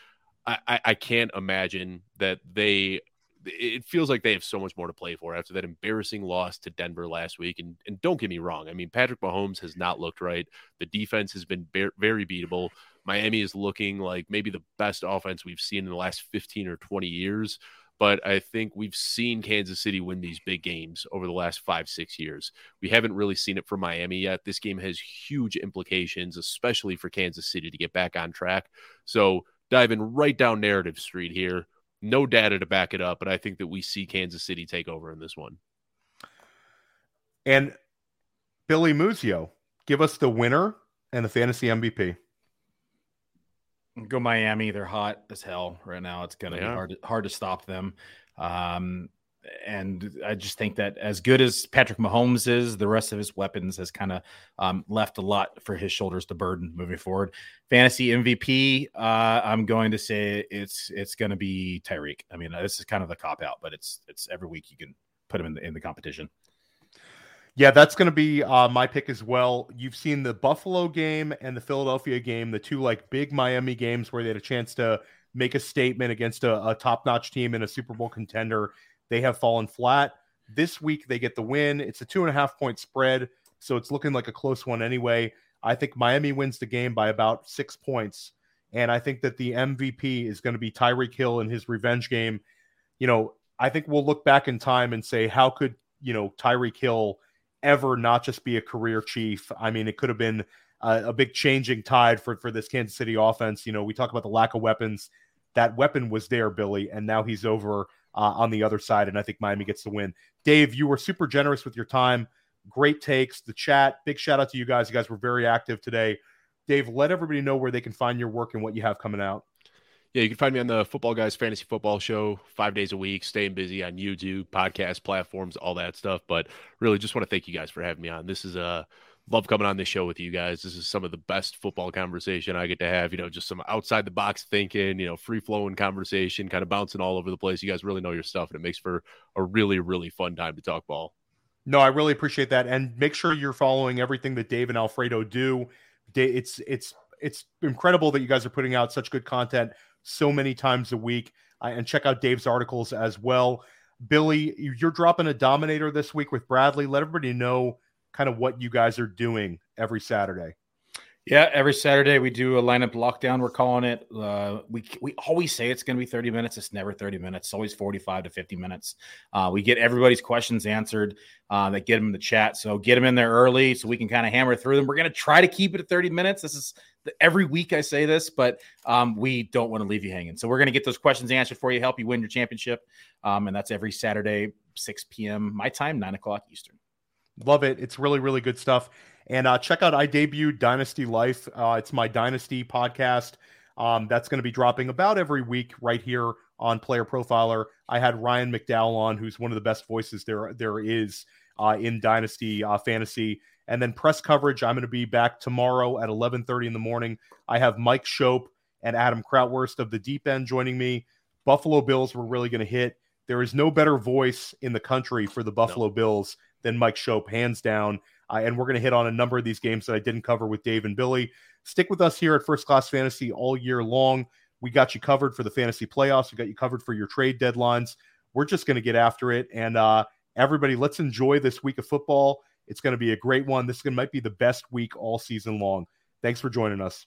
I, I, I can't imagine that they it feels like they have so much more to play for after that embarrassing loss to Denver last week. And, and don't get me wrong. I mean, Patrick Mahomes has not looked right. The defense has been very beatable. Miami is looking like maybe the best offense we've seen in the last 15 or 20 years. But I think we've seen Kansas City win these big games over the last five, six years. We haven't really seen it for Miami yet. This game has huge implications, especially for Kansas City to get back on track. So diving right down narrative street here no data to back it up, but I think that we see Kansas City take over in this one. And Billy Muzio, give us the winner and the fantasy MVP. Go Miami. They're hot as hell right now. It's gonna be hard to, hard to stop them. Um, and I just think that as good as Patrick Mahomes is, the rest of his weapons has kind of um, left a lot for his shoulders to burden moving forward. Fantasy MVP, uh, I'm going to say it's it's going to be Tyreek. I mean, this is kind of the cop out, but it's it's every week you can put him in the in the competition. Yeah, that's going to be uh, my pick as well. You've seen the Buffalo game and the Philadelphia game, the two like big Miami games where they had a chance to make a statement against a, a top notch team and a Super Bowl contender they have fallen flat. This week, they get the win. It's a two and a half point spread, so it's looking like a close one anyway. I think Miami wins the game by about six points. And I think that the MVP is going to be Tyreek Hill in his revenge game. You know, I think we'll look back in time and say, how could, you know, Tyreek Hill ever not just be a career chief? I mean, it could have been a, a big changing tide for, for this Kansas City offense. You know, we talk about the lack of weapons. That weapon was there, Billy, and now he's over uh, on the other side. And I think Miami gets the win. Dave, you were super generous with your time. Great takes. The chat. Big shout out to you guys. You guys were very active today. Dave, let everybody know where they can find your work and what you have coming out. Yeah, you can find me on the Football Guys Fantasy Football Show five days a week, staying busy on YouTube, podcast platforms, all that stuff. But really, just want to thank you guys for having me on. This is a love coming on this show with you guys. This is some of the best football conversation I get to have. You know, just some outside the box thinking, you know, free flowing conversation, kind of bouncing all over the place. You guys really know your stuff, and it makes for a really, really fun time to talk ball. No, I really appreciate that, and make sure you're following everything that Dave and Alfredo do. It's it's it's incredible that you guys are putting out such good content so many times a week, and check out Dave's articles as well. Billy, you're dropping a dominator this week with Bradley. Let everybody know kind of what you guys are doing every Saturday. Yeah, every Saturday we do a lineup lockdown. We're calling it. Uh, we we always say it's going to be 30 minutes. It's never 30 minutes. It's always 45 to 50 minutes. Uh, we get everybody's questions answered. Uh, that get them in the chat. So get them in there early so we can kind of hammer through them. We're going to try to keep it at 30 minutes. This is the, every week I say this, but um, we don't want to leave you hanging. So we're going to get those questions answered for you, help you win your championship. Um, and that's every Saturday, 6 p.m. my time, 9 o'clock Eastern. Love it. It's really, really good stuff. And uh, check out I debuted Dynasty Life. Uh, it's my Dynasty podcast. Um, that's going to be dropping about every week right here on Player Profiler. I had Ryan McDowell on, who's one of the best voices there there is uh, in Dynasty uh, Fantasy. And then press coverage, I'm going to be back tomorrow at 11:30 in the morning. I have Mike Schopp and Adam Krautwurst of the Deep End joining me. Buffalo Bills were really going to hit. There is no better voice in the country for the Buffalo no. Bills than Mike Schopp, hands down. Uh, and we're going to hit on a number of these games that I didn't cover with Dave and Billy. Stick with us here at First Class Fantasy all year long. We got you covered for the fantasy playoffs. We got you covered for your trade deadlines. We're just going to get after it. And uh, everybody, let's enjoy this week of football. It's going to be a great one. This might be the best week all season long. Thanks for joining us.